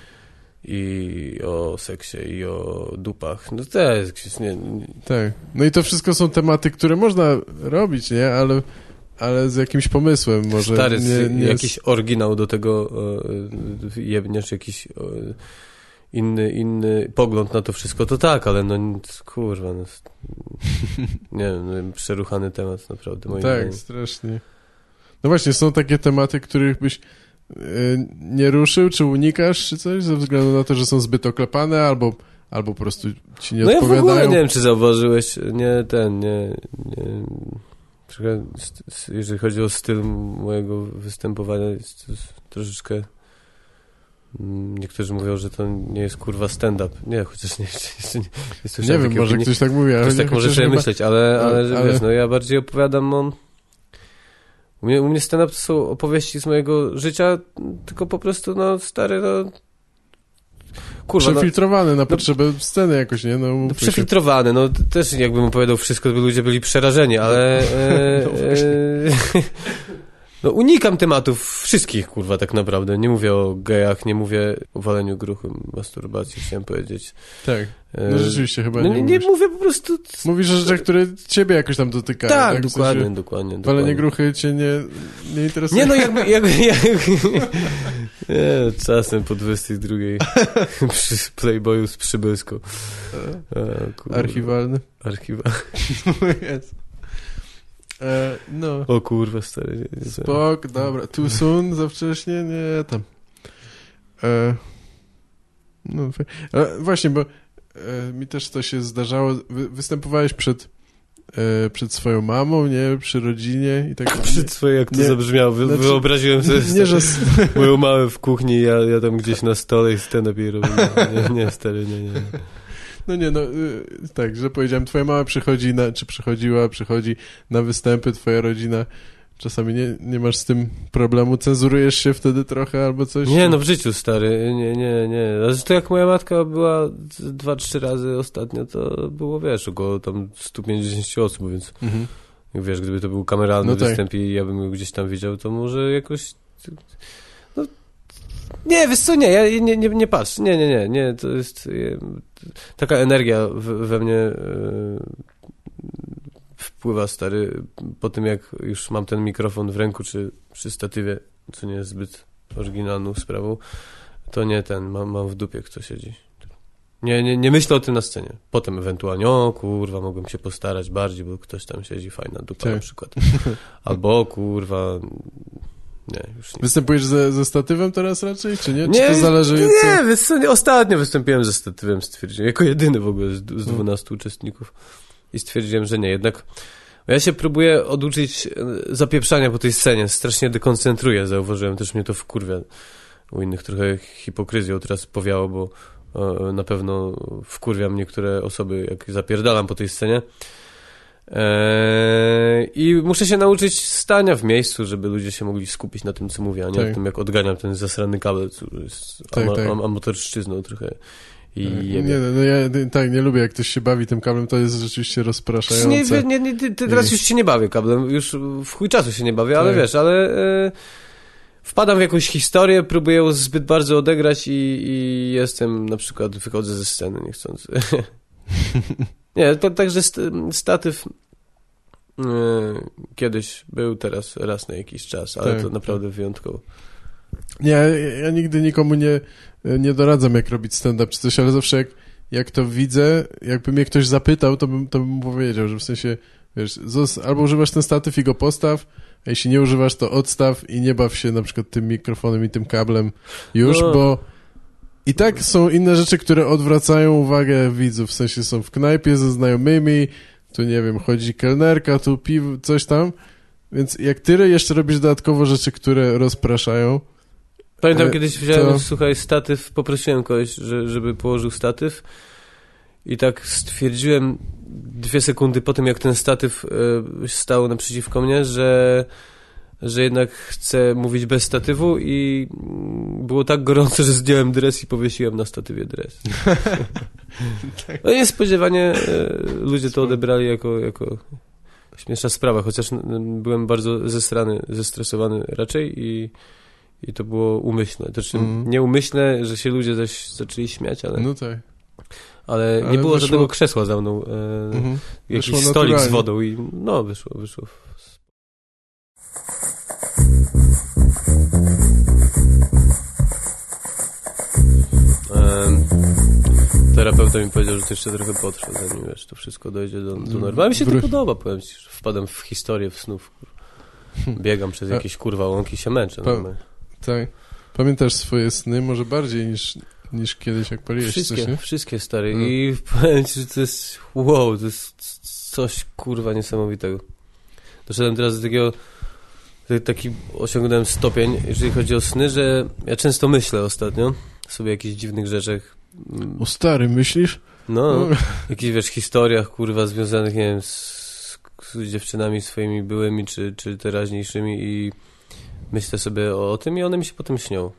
I o seksie, i o dupach. No to jest gdzieś, nie, nie, Tak. No i to wszystko są tematy, które można robić, nie? Ale, ale z jakimś pomysłem może. stary, nie, nie jakiś oryginał do tego e, jebniesz, jakiś e, inny, inny pogląd na to wszystko, to tak, ale no kurwa, no, nie wiem, no, przeruchany temat naprawdę, moim Tak, zdaniem. strasznie. No właśnie, są takie tematy, których byś y, nie ruszył, czy unikasz, czy coś, ze względu na to, że są zbyt oklepane, albo, albo po prostu ci nie no ja w odpowiadają. ogóle nie wiem, czy zauważyłeś, nie ten, nie, nie jeżeli chodzi o styl mojego występowania, jest, troszeczkę niektórzy mówią, że to nie jest kurwa stand-up. Nie, chociaż nie, jeszcze nie, nie, nie wiem, może opinii. ktoś tak mówi, ale Ktoś tak może sobie chyba- myśleć, ale, ale, ale- ale- wiesz, no ja bardziej opowiadam on... U mnie, u mnie stand-up to są opowieści z mojego życia, tylko po prostu, no, stary, no... kurwa, no, Przefiltrowane na potrzeby sceny jakoś, nie? No, no, przefiltrowane, no też jakbym opowiadał wszystko, to by ludzie byli przerażeni, ale... E, No e, no unikam tematów wszystkich, kurwa, tak naprawdę. Nie mówię o gejach, nie mówię o waleniu gruchy, masturbacji, chciałem powiedzieć. Tak, E, no rzeczywiście chyba no, nie, nie, mówię po prostu... Mówisz o rzeczach, które ciebie jakoś tam dotykają. Tak, W sensie dokładnie, dokładnie, Walenie dokładnie. gruchy cię nie, nie interesuje. Nie no, jakby... jakby, jakby nie, czasem po 22 przy Playboyu z przybyską. E, kurwa. Archiwalny. Archiwa. E, no. O kurwa, stary. Nie, nie, Spok, dobra. Too soon, za wcześnie? Nie, tam. E, no, ale właśnie, bo e, mi też to się zdarzało. Wy, występowałeś przed, e, przed swoją mamą, nie? Przy rodzinie i tak Przed swoje, jak to Nie. zabrzmiało, wy, Znaczy, wyobraziłem sobie Nie, że... moją mamę w kuchni, ja, ja tam gdzieś na stole i stand-up jej robię. Nie, nie, stary, nie, nie. No nie, no y, tak, że powiedziałem, twoja mama przychodzi, na, czy przychodziła, przychodzi na występy, twoja rodzina. Czasami nie, nie masz z tym problemu, cenzurujesz się wtedy trochę albo coś? Nie, no w życiu, stary, nie, nie, nie. Ale to jak moja matka była dwa, trzy razy ostatnio, to było, wiesz, około tam 150 osób, więc Mhm. wiesz, gdyby to był kameralny No tak. występ i ja bym go gdzieś tam widział, to może jakoś... Nie, wiesz co, nie, ja nie, nie, nie patrz, nie, nie, nie, nie, to jest e, taka energia w, we mnie e, wpływa, stary, po tym jak już mam ten mikrofon w ręku, czy przy statywie, co nie jest zbyt oryginalną sprawą, to nie ten, mam, mam w dupie, kto siedzi. Nie, nie, nie myślę o tym na scenie. Potem ewentualnie, o kurwa, mogłem się postarać bardziej, bo ktoś tam siedzi, fajna dupa Tak. na przykład. Albo kurwa, nie, już nie. Występujesz ze, ze statywem teraz raczej, czy nie? Czy Nie, to zależy... Nie, co... wiesz co, nie, ostatnio wystąpiłem ze statywem, stwierdziłem, jako jedyny w ogóle z, z Mm. 12 uczestników i stwierdziłem, że nie, jednak ja się próbuję oduczyć e, zapieprzania po tej scenie, strasznie dekoncentruję, zauważyłem, też mnie to wkurwia. U innych trochę hipokryzją teraz powiało, bo e, na pewno wkurwiam niektóre osoby, jak zapierdalam po tej scenie. Eee, I muszę się nauczyć stania w miejscu, żeby ludzie się mogli skupić na tym, co mówię, a nie Tak. na tym, jak odganiam ten zasrany kabel, który jest Tak, ama- tak. am- amatorszczyzną trochę. I nie, jebie. no ja tak, nie lubię jak ktoś się bawi tym kablem, to jest rzeczywiście Nie, rozpraszające. nie, nie, ty, ty teraz już się nie bawię kablem, już w chuj czasu się nie bawię, ale Tak. wiesz, ale e, wpadam w jakąś historię, próbuję ją zbyt bardzo odegrać i, i jestem, na przykład wychodzę ze sceny niechcący. nie, to, także st statyw e, kiedyś był, teraz raz na jakiś czas, ale Tak, to naprawdę wyjątkowo. Nie, ja, ja nigdy nikomu nie, nie doradzam, jak robić stand-up czy coś, ale zawsze jak, jak to widzę, jakby mnie ktoś zapytał, to bym, to bym mu powiedział, że w sensie, wiesz, zos- albo używasz ten statyw i go postaw, a jeśli nie używasz, to odstaw i nie baw się na przykład tym mikrofonem i tym kablem już, No. bo i tak są inne rzeczy, które odwracają uwagę widzów, w sensie są w knajpie ze znajomymi, tu nie wiem, chodzi kelnerka, tu piwo, coś tam, więc jak tyle jeszcze robisz dodatkowo rzeczy, które rozpraszają, Pamiętam E, kiedyś wziąłem, to- słuchaj, statyw, poprosiłem kogoś, że, żeby położył statyw. I tak stwierdziłem dwie sekundy po tym, jak ten statyw e, stał naprzeciwko mnie, że, że jednak chcę mówić bez statywu i mm, było tak gorąco, że zdjąłem dres i powiesiłem na statywie dres. No niespodziewanie e, ludzie to odebrali jako, jako śmieszna sprawa, chociaż byłem bardzo zesrany, zestresowany raczej i i to było umyślne. To znaczy, Mhm. nieumyślne, że się ludzie zaś zaczęli śmiać, ale, no tak. ale, ale nie było wyszło- żadnego krzesła za mną. E, Mhm. jakiś Wyszło stolik z wodą i no, wyszło, wyszło. Terapeuta mi powiedział, że to jeszcze trochę potrwa, zanim wiesz, to wszystko dojdzie do, do normy. Ale mi się to Wró- podoba, powiem ci, że wpadam w historię w snów. Biegam przez A- jakieś kurwa łąki się męczę. Pa- normalnie. Tak. Pamiętasz swoje sny może bardziej niż, niż kiedyś, jak paliłeś Wszystkie, coś, nie? wszystkie stary. Mm. I powiem ci, że to jest wow, to jest coś kurwa niesamowitego. Doszedłem teraz do takiego taki osiągnąłem stopień, jeżeli chodzi o sny, że ja często myślę ostatnio sobie jakichś dziwnych rzeczach. Mm, O stary, myślisz? No, jakichś wiesz, historiach kurwa związanych, nie wiem, z, z dziewczynami swoimi byłymi czy, czy teraźniejszymi i myślę sobie o, o tym i one mi się potem śnią.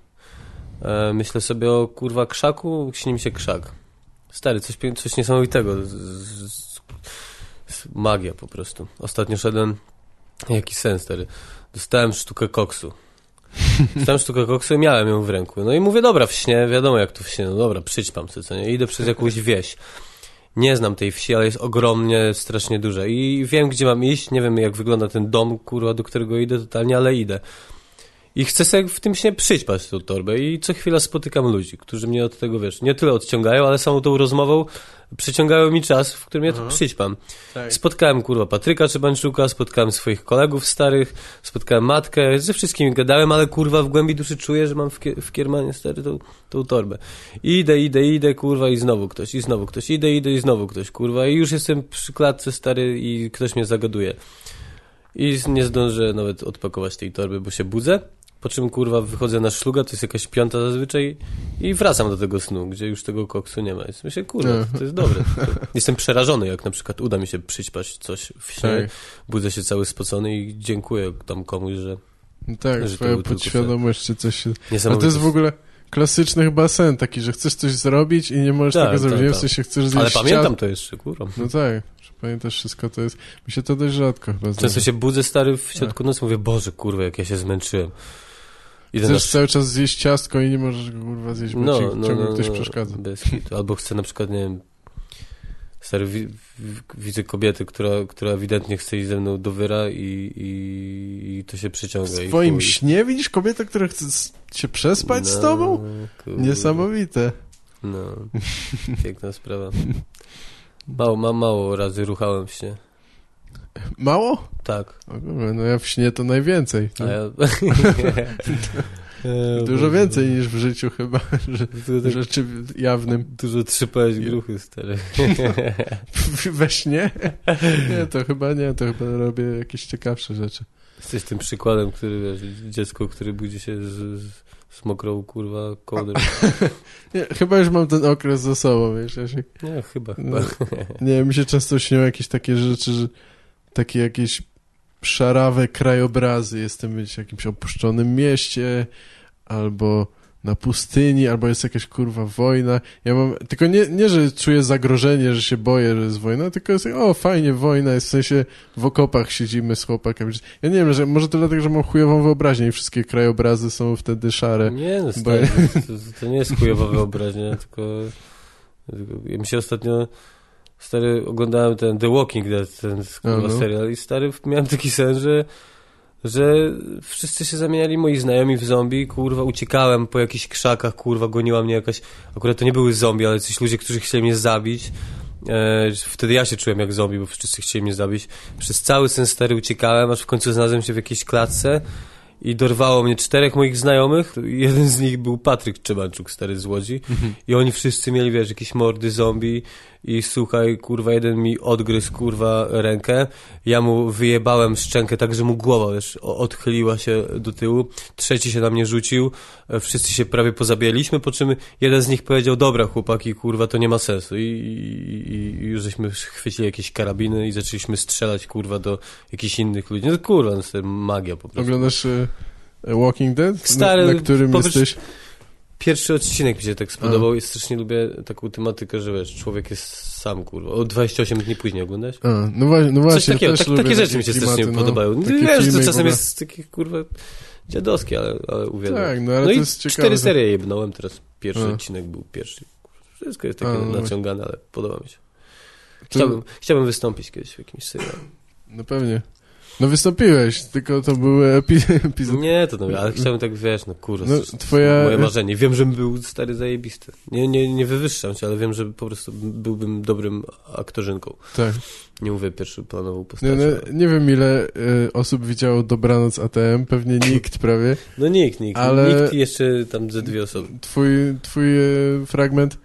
E, myślę sobie o kurwa krzaku, śni mi się krzak. Stary, coś, coś niesamowitego. Z, z, magia po prostu. Ostatnio szedłem, jaki sens stary. Dostałem sztukę koksu. Dostałem sztukę koksu i miałem ją w ręku. No i mówię, dobra, w śnie, wiadomo jak to w śnie, no dobra, przyćpam sobie, co nie? Idę przez jakąś wieś. Nie znam tej wsi, ale jest ogromnie, strasznie duża. I wiem, gdzie mam iść, nie wiem, jak wygląda ten dom, kurwa, do którego idę totalnie, ale idę. I chcę sobie w tym śnie przyćpać tą torbę i co chwila spotykam ludzi, którzy mnie od tego, wiesz, nie tyle odciągają, ale samą tą rozmową przyciągają mi czas, w którym ja to przyćpam. Tak. Spotkałem, kurwa, Patryka Czebańczuka, spotkałem swoich kolegów starych, spotkałem matkę, ze wszystkimi gadałem, ale, kurwa, w głębi duszy czuję, że mam w, w kiermanie, stary, tą, tą torbę. I idę, idę, idę, kurwa, i znowu ktoś, i znowu ktoś, idę, idę, i znowu ktoś, kurwa, i już jestem przy klatce, stary, i ktoś mnie zagaduje. I nie zdążę nawet odpakować tej torby, bo się budzę. Po czym kurwa wychodzę na szluga, to jest jakaś piąta zazwyczaj i wracam do tego snu, gdzie już tego koksu nie ma. Więc myślę, kurwa, to jest dobre. To, jestem przerażony, jak na przykład uda mi się przyćpać coś w śnie, Tak. budzę się cały spocony i dziękuję tam komuś, że tak, Że twoja podświadomość czy coś się... A to jest w ogóle klasyczny chyba sen taki, że chcesz coś zrobić i nie możesz Tak, tego zrobić. tak, Nie w tak. sensie chcesz zjeść Ale pamiętam ciasto. to jeszcze, kurwa. No tak, że pamiętasz wszystko, to jest... Mi się to dość rzadko chyba zdarza. Często się budzę stary w środku Tak. nocy mówię, Boże, kurwa, jak ja się zmęczyłem. Idę na Chcesz cały czas zjeść ciastko i nie możesz go kurwa zjeść, bo No, ci no, ciągle no, ktoś no, przeszkadza. Albo chcę na przykład, nie wiem, stary, wi- wi- widzę kobietę, która, która ewidentnie chce iść ze mną do wyra i, i, i to się przyciąga. W twoim śnie widzisz kobietę, która chce się przespać z No, tobą? kurde. Niesamowite. No, piękna sprawa. Mało, ma, mało razy ruchałem śnie. Mało? Tak. No ja w śnie to najwięcej. No. ja... Dużo więcej niż w życiu chyba, że, tak, rzeczy jawnym. dużo trzypałeś gruchy, stary. We śnie? Nie, to chyba nie, to chyba robię jakieś ciekawsze rzeczy. Jesteś tym przykładem, który, wiesz, dziecko, które budzi się z, z, mokrą, kurwa, kołdrą. Chyba już mam ten okres za sobą, wiesz, ja się, Nie, chyba, No. chyba. nie, mi się często śnią jakieś takie rzeczy, że takie jakieś szarawe krajobrazy, jestem w jakimś opuszczonym mieście, albo na pustyni, albo jest jakaś kurwa wojna. Ja mam, tylko nie, nie, że czuję zagrożenie, że się boję, że jest wojna, tylko jest, o fajnie, wojna jest, w sensie w okopach siedzimy z chłopakiem. Ja nie wiem, że może to dlatego, że mam chujową wyobraźnię i wszystkie krajobrazy są wtedy szare. Nie, no Bo- to, to nie jest chujowa wyobraźnia, tylko, tylko ja mi się ostatnio stary, oglądałem ten The Walking Dead, ten kurwa no. serial i stary, miałem taki sen, że że wszyscy się zamieniali moi znajomi w zombie, kurwa, uciekałem po jakichś krzakach, kurwa, goniła mnie jakaś, akurat to nie były zombie, ale coś ludzie, którzy chcieli mnie zabić, e, wtedy ja się czułem jak zombie, bo wszyscy chcieli mnie zabić, przez cały sen stary uciekałem, aż w końcu znalazłem się w jakiejś klatce i dorwało mnie czterech moich znajomych. Jeden z nich był Patryk Czebanczuk, stary z Łodzi. I oni wszyscy mieli, wiesz, jakieś mordy zombie i słuchaj, kurwa, jeden mi odgryzł, kurwa, rękę. Ja mu wyjebałem szczękę tak, że mu głowa, wiesz, odchyliła się do tyłu. Trzeci się na mnie rzucił. E, Wszyscy się prawie pozabijaliśmy, po czym jeden z nich powiedział, dobra, chłopaki, kurwa, to nie ma sensu. I, i, i już żeśmy chwycili jakieś karabiny i zaczęliśmy strzelać, kurwa, do jakichś innych ludzi. No kurwa, no, to magia po prostu. Oglądasz e, e, Walking Dead? Stary, na, na którym jesteś? Pierwszy odcinek mi się tak spodobał i strasznie lubię taką tematykę, że wiesz, człowiek jest sam, kurwa. O 28 dni później oglądasz? A, no, no właśnie, Coś takiego, też tak, takie rzeczy mi się klimaty, strasznie no. podobają. Wiesz, to czasem jest takie, kurwa, dziadowskie, ale, ale uwielbiam. Tak, no ale no to i jest ciekawe. cztery że- serie jebnąłem, teraz pierwszy A. odcinek był pierwszy. Wszystko jest takie A, no naciągane, ale podoba mi się. To- Chciałbym, chciałbym wystąpić kiedyś w jakimś serialu. No pewnie. No wystąpiłeś, tylko to był epi epizod. Nie, to no, ale chciałbym tak, wiesz, no kurwa, No, twoja- moje marzenie. Wiem, że był stary zajebisty. Nie, nie, nie wywyższam cię, ale wiem, że po prostu byłbym dobrym aktorzynką. Tak. Nie mówię pierwszoplanową Nie, postacią. no, nie wiem ile y, osób widziało Dobranoc ATM, pewnie nikt prawie. No nikt, nikt. Ale- Nikt i jeszcze tam ze dwie osoby. Twój, twój y, fragment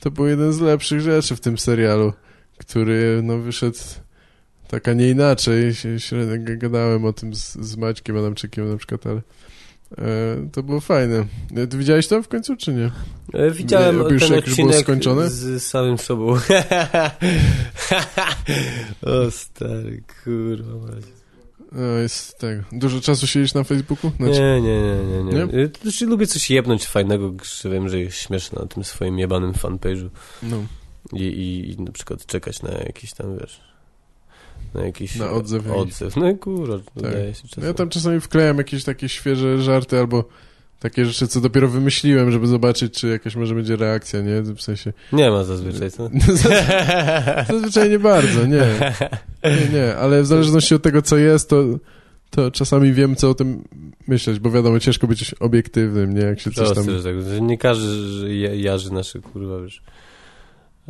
to był jeden z lepszych rzeczy w tym serialu, który no wyszedł tak, a nie inaczej. Gadałem o tym z, z Maćkiem Adamczykiem na przykład, ale e, to było fajne. E, Ty widziałeś to w końcu, czy nie? E, Widziałem Nie, już ten jak już było odcinek skończone? z samym sobą. o stary, kurwa. No, jest tego. Dużo czasu siedzisz na Facebooku? Znaczy, Nie, nie, nie, nie. nie. Nie? Znaczy, lubię coś jebnąć fajnego, że wiem, że jest śmieszne na tym swoim jebanym fanpage'u no, i, i, i na przykład czekać na jakiś tam, wiesz, na jakiś Na odzew odzew. No kurwa, wydaje się czasem. ja tam czasami wklejam jakieś takie świeże żarty albo takie rzeczy, co dopiero wymyśliłem, żeby zobaczyć, czy jakaś może będzie reakcja, nie? W sensie... Nie ma zazwyczaj, co? Zazwyczaj nie bardzo, nie. Nie, nie, ale w zależności od tego, co jest, to, to czasami wiem, co o tym myśleć, bo wiadomo, ciężko być obiektywnym, nie? Jak się coś tam... Tak, nie każdy jarzy nasze, kurwa, wiesz,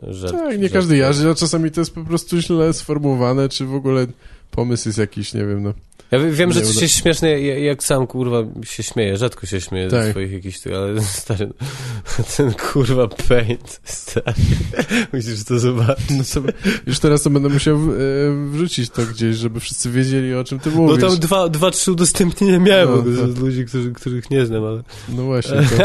żart, Tak, nie żart- każdy jarzy, a czasami to jest po prostu źle sformułowane, czy w ogóle pomysł jest jakiś, nie wiem, no. Ja wie- wiem, że śmieszne, ja- jak sam, kurwa, się śmieję, rzadko się śmieję ze Tak. swoich jakichś, tych, ale stary, ten kurwa paint, stary, musisz to zobaczyć. no sobie, już teraz to będę musiał e, wrzucić to gdzieś, żeby wszyscy wiedzieli, o czym ty No mówisz. tam dwa, dwa trzy udostępnienia miałem No, z ludzi, którzy, których nie znam, ale... No właśnie, to,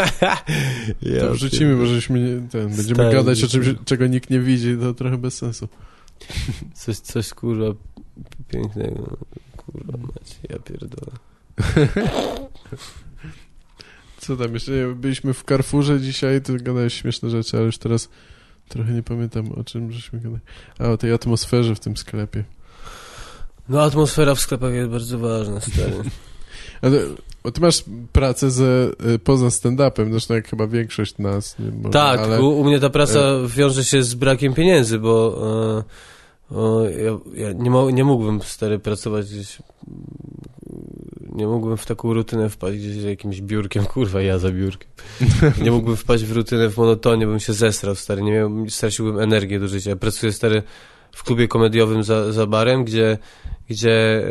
ja to wrzucimy, bo żeśmy nie, ten, będziemy Stary, gadać o czymś, czego nikt nie widzi, to trochę bez sensu. Coś, coś, kurwa, pięknego, kurwa, mać, ja pierdolę. Co tam jeszcze? Byliśmy w Carrefourze dzisiaj, to gadałeś śmieszne rzeczy, ale już teraz trochę nie pamiętam, o czym żeśmy gadali. A, o tej atmosferze w tym sklepie. No atmosfera w sklepach jest bardzo ważna, stary. Ale, bo ty masz pracę ze, y, poza stand-upem, zresztą jak chyba większość nas. Nie, może, Tak, ale... u, u mnie ta praca wiąże się z brakiem pieniędzy, bo e, o, ja, ja nie, mo, nie mógłbym stary pracować gdzieś. Nie mógłbym w taką rutynę wpaść gdzieś za jakimś biurkiem, kurwa, ja za biurkiem. Nie mógłbym wpaść w rutynę, w monotonię, bym się zesrał, stary. Nie miał, straciłbym energię do życia. Pracuję, stary, w klubie komediowym za, za barem, gdzie, gdzie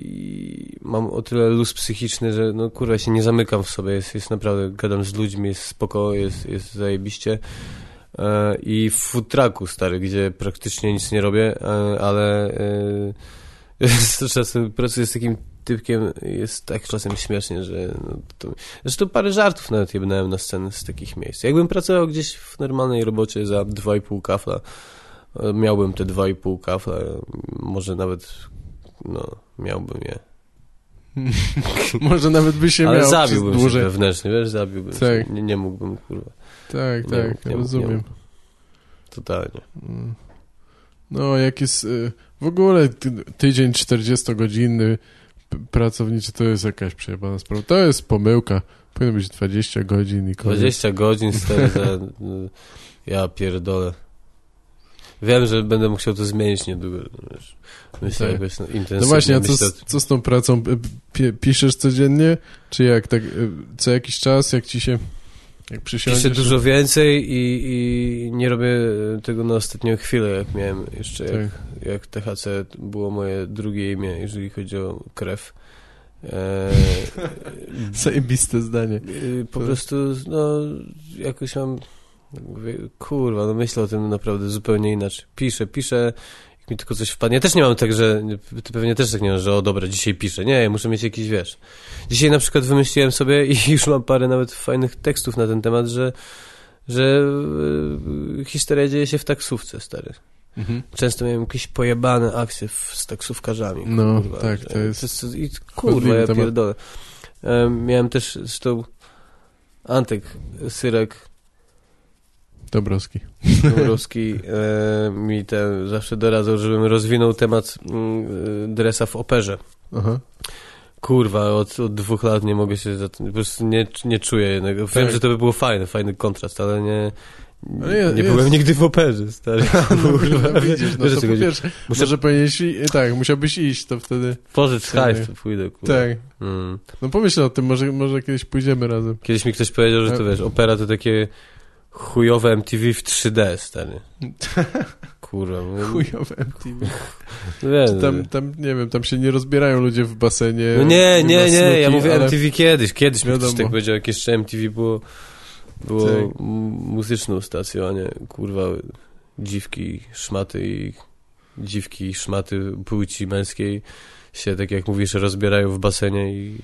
i mam o tyle luz psychiczny, że no kurwa się nie zamykam w sobie, jest, jest naprawdę, gadam z ludźmi, jest spoko, jest, jest zajebiście. I w food trucku, stary, gdzie praktycznie nic nie robię, e, ale e, czasem pracuję z takim typkiem, jest tak czasem śmiesznie, że no, to, zresztą parę żartów nawet jebnąłem na scenę z takich miejsc. Jakbym pracował gdzieś w normalnej robocie za 2,5 kafla, e, miałbym te 2,5 kafla, może nawet, no, miałbym je. Może nawet by się Ale miał zabiłbym się wewnętrznie, wiesz, zabiłbym Tak. Nie, nie mógłbym, kurwa, Tak, Nie, tak, nie, rozumiem. nie. totalnie. Mm. No, jak jest y, w ogóle ty, tydzień 40-godzinny p- pracowniczy, to jest jakaś przejebana sprawa. To jest pomyłka. Powinno być 20 godzin i koniec. 20 godzin stary za... y, Ja pierdolę. Wiem, że będę musiał to zmienić niedługo. Wiesz. Myślę Tak. jakoś no, intensywnie. No właśnie, a co, myślę, z- co z tą pracą? Pi- Piszesz codziennie? Czy jak tak y, co jakiś czas, jak ci się jak przysiądziesz? Piszę dużo więcej i, i nie robię tego na ostatnią chwilę, jak miałem jeszcze, jak, Tak. jak THC było moje drugie imię, jeżeli chodzi o krew. E, Zajebiste zdanie. y, po prostu, no, jakoś mam, mówię, kurwa, no myślę o tym naprawdę zupełnie inaczej. Piszę, piszę, jak mi tylko coś wpadnie. Ja też nie mam tak, że, ty pewnie też tak nie masz, że o dobra, dzisiaj piszę. Nie, ja muszę mieć jakiś, wiesz. Dzisiaj na przykład wymyśliłem sobie i już mam parę nawet fajnych tekstów na ten temat, że że y, historia dzieje się w taksówce, stary. Mhm. Często miałem jakieś pojebane akcje w, z taksówkarzami. No, kurwa, tak, że- to jest I, kurwa, ja temat. pierdolę. Miałem też zresztą Antek Syrek Dobrowski. Dąbrowski e, mi te, zawsze doradzał, żebym rozwinął temat mm, e, dresa w operze. Aha. Kurwa, od, od dwóch lat nie mogę się, za tym- po prostu nie, nie czuję jednego. Wiem, Tak. że to by było fajne, fajny kontrast, ale nie, je- nie jest. byłem nigdy w operze, stary. Kurwa, widzisz, no Wiesz, to po pierwsze, Muszę- może powinieneś, tak, musiałbyś iść, to wtedy, Pożycz hajs, to pójdę, kurwa. tak, Mm. no pomyśl o tym, może, może kiedyś pójdziemy razem. Kiedyś mi ktoś powiedział, że to E- wiesz, opera to takie chujowe MTV w 3D, stary. Kurwa. Chujowe MTV. no Wiem, Tam, tam, nie wiem, tam się nie rozbierają ludzie w basenie. no nie, nie, nie, ja snuki, mówię ale- MTV kiedyś, kiedyś mi ktoś tak powiedział, jak jeszcze MTV było, było Tak. muzyczną stacją, a nie, kurwa, dziwki, szmaty i dziwki, szmaty płci męskiej się, tak jak mówisz, rozbierają w basenie i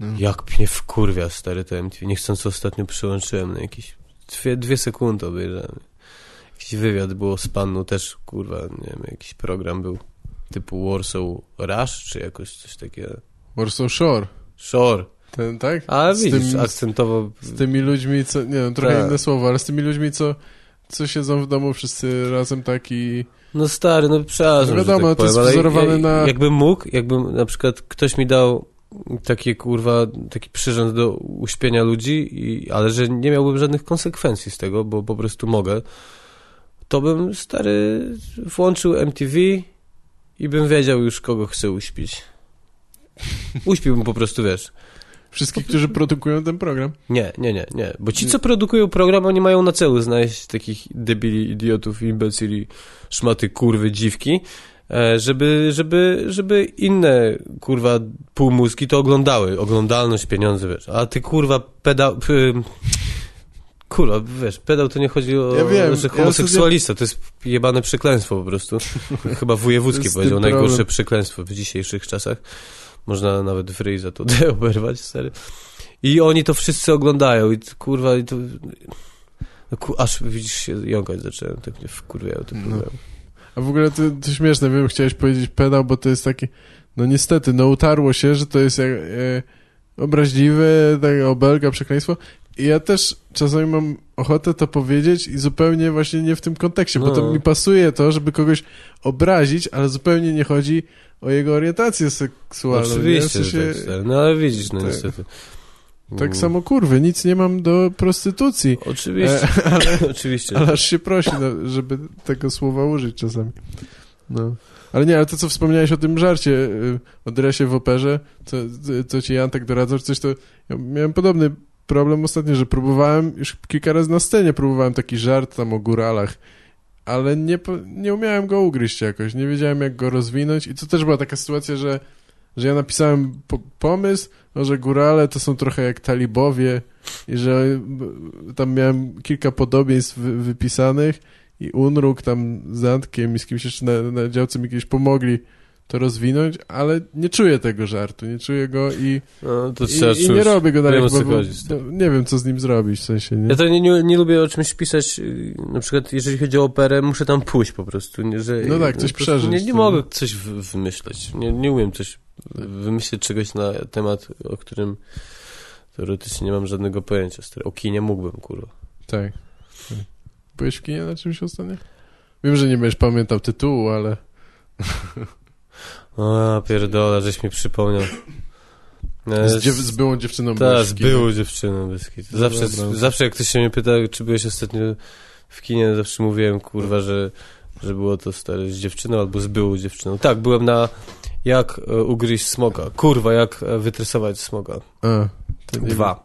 No. Jak mnie wkurwia stary to MTV. Niechcący ostatnio przyłączyłem na jakieś dwie, dwie sekundy obejrzałem. Jakiś wywiad było z panną też, kurwa, nie wiem, jakiś program był. typu Warsaw Rush, czy jakoś coś takiego. Warsaw Shore. Shore. Ten, tak? A Z widzisz, tym- akcentowo... Z tymi ludźmi, co... Nie wiem, trochę Tak. inne słowo, ale z tymi ludźmi, co, co siedzą w domu wszyscy razem tak i... No stary, no przepraszam, No wiadomo, tak to jest powiem, ale wzorowane na- Jakbym mógł, jakbym na przykład ktoś mi dał takie kurwa, taki przyrząd do uśpienia ludzi, i, ale że nie miałbym żadnych konsekwencji z tego, bo po prostu mogę, to bym stary włączył MTV i bym wiedział już kogo chcę uśpić. Uśpiłbym po prostu, wiesz. Wszystkich, którzy produkują ten program. Nie, nie, nie, nie. Bo ci, co produkują program, oni mają na celu znaleźć takich debili, idiotów, imbecyli, szmaty, kurwy, dziwki, żeby, żeby, żeby inne, kurwa, półmózgi to oglądały. Oglądalność, pieniądze, wiesz. A ty, kurwa, pedał... Kurwa, wiesz, pedał to nie chodzi o, Ja wiem, że ja homoseksualista, to jest jebane przekleństwo po prostu. Chyba jest powiedział, ten problem. najgorsze przekleństwo w dzisiejszych czasach. Można nawet w ryj za to oberwać, stary. I oni to wszyscy oglądają i kurwa, i to... No, aż widzisz się jąkać zacząłem, tak mnie wkurwiają te No. A w ogóle to, to śmieszne, wiem, chciałeś powiedzieć pedał, bo to jest taki, no niestety, no utarło się, że to jest jak, e, obraźliwe, tak, obelga, przekleństwo. I ja też czasami mam ochotę to powiedzieć i zupełnie właśnie nie w tym kontekście, bo to No. mi pasuje to, żeby kogoś obrazić, ale zupełnie nie chodzi o jego orientację seksualną. nie? W Oczywiście, sensie, tak, no ale widzisz, no tak. niestety. Tak samo kurwy, nic nie mam do prostytucji. Oczywiście, E, ale, oczywiście. ale aż się prosi, no, żeby tego słowa użyć czasami. No. Ale nie, ale to co wspomniałeś o tym żarcie y, o dresie w operze, co, co ci Jantek doradzał, coś, to ja miałem podobny problem ostatnio, że próbowałem, już kilka razy na scenie próbowałem taki żart tam o góralach, ale nie, nie umiałem go ugryźć jakoś, nie wiedziałem jak go rozwinąć i to też była taka sytuacja, że, że ja napisałem po, pomysł, no, że górale to są trochę jak talibowie i że tam miałem kilka podobieństw wy, wypisanych i Unruk tam z Antkiem i z kimś jeszcze na, na działce mi kiedyś pomogli to rozwinąć, ale nie czuję tego żartu, nie czuję go i, No, i, i nie robię go dalej, bo, bo, no, nie wiem co z nim zrobić, w sensie, nie? Ja to nie, nie, nie lubię o czymś pisać, yy, na przykład jeżeli chodzi o operę, muszę tam pójść po prostu. Nie, że, No tak, coś przeżyć, Nie, nie to- mogę coś wymyśleć. Nie, nie umiem coś wymyślić czegoś na temat, o którym teoretycznie nie mam żadnego pojęcia. O kinie mógłbym, kurwa. Tak. tak. Byłeś w kinie na czymś ostatnio? Wiem, że nie będziesz pamiętał tytułu, ale O, pierdolę, żeś mi przypomniał. E, z, dziew- z byłą dziewczyną Tak, z byłą dziewczyną bez. No Zawsze, dobra. zawsze jak ktoś się mnie pyta, czy byłeś ostatnio w kinie, zawsze mówiłem, kurwa, że, że było to stare z dziewczyną albo z byłą dziewczyną. Tak, byłem na jak e, ugryźć smoka. Kurwa, jak e, wytresować smoka. A, to nie, Dwa.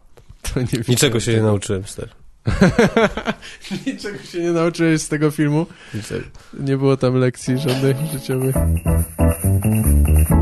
Nie Niczego się nie nauczyłem, stary. Niczego się nie nauczyłeś z tego filmu? Nie było tam lekcji żadnych życiowych. Thank you.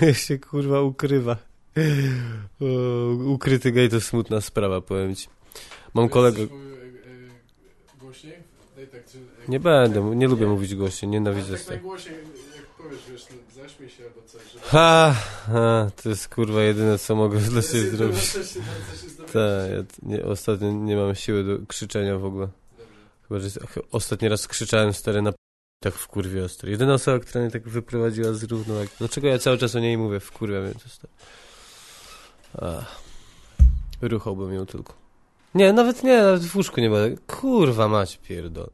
się kurwa ukrywa. O, ukryty gej to smutna sprawa, powiem ci. Mam kolegę... Głośniej? Daj tak, czy, Nie będę, nie lubię mówić głośno, nienawidzę tak tego. najgłośniej, jak powiesz, wiesz, no, zaśmiej się albo coś. Żeby... Ha, ha, to jest kurwa jedyne, co mogę dla siebie zrobić. Tak, ja nie, ostatnio nie mam siły do krzyczenia w ogóle. Chyba, że ostatni raz krzyczałem stary na tak w kurwie ostry. Jedyna osoba, która mnie tak wyprowadziła z równowagi. Dlaczego ja cały czas o niej mówię? W kurwie mnie to. Ach. Ruchałbym ją tylko. Nie, nawet nie, nawet w łóżku nie będę. Kurwa mać pierdol.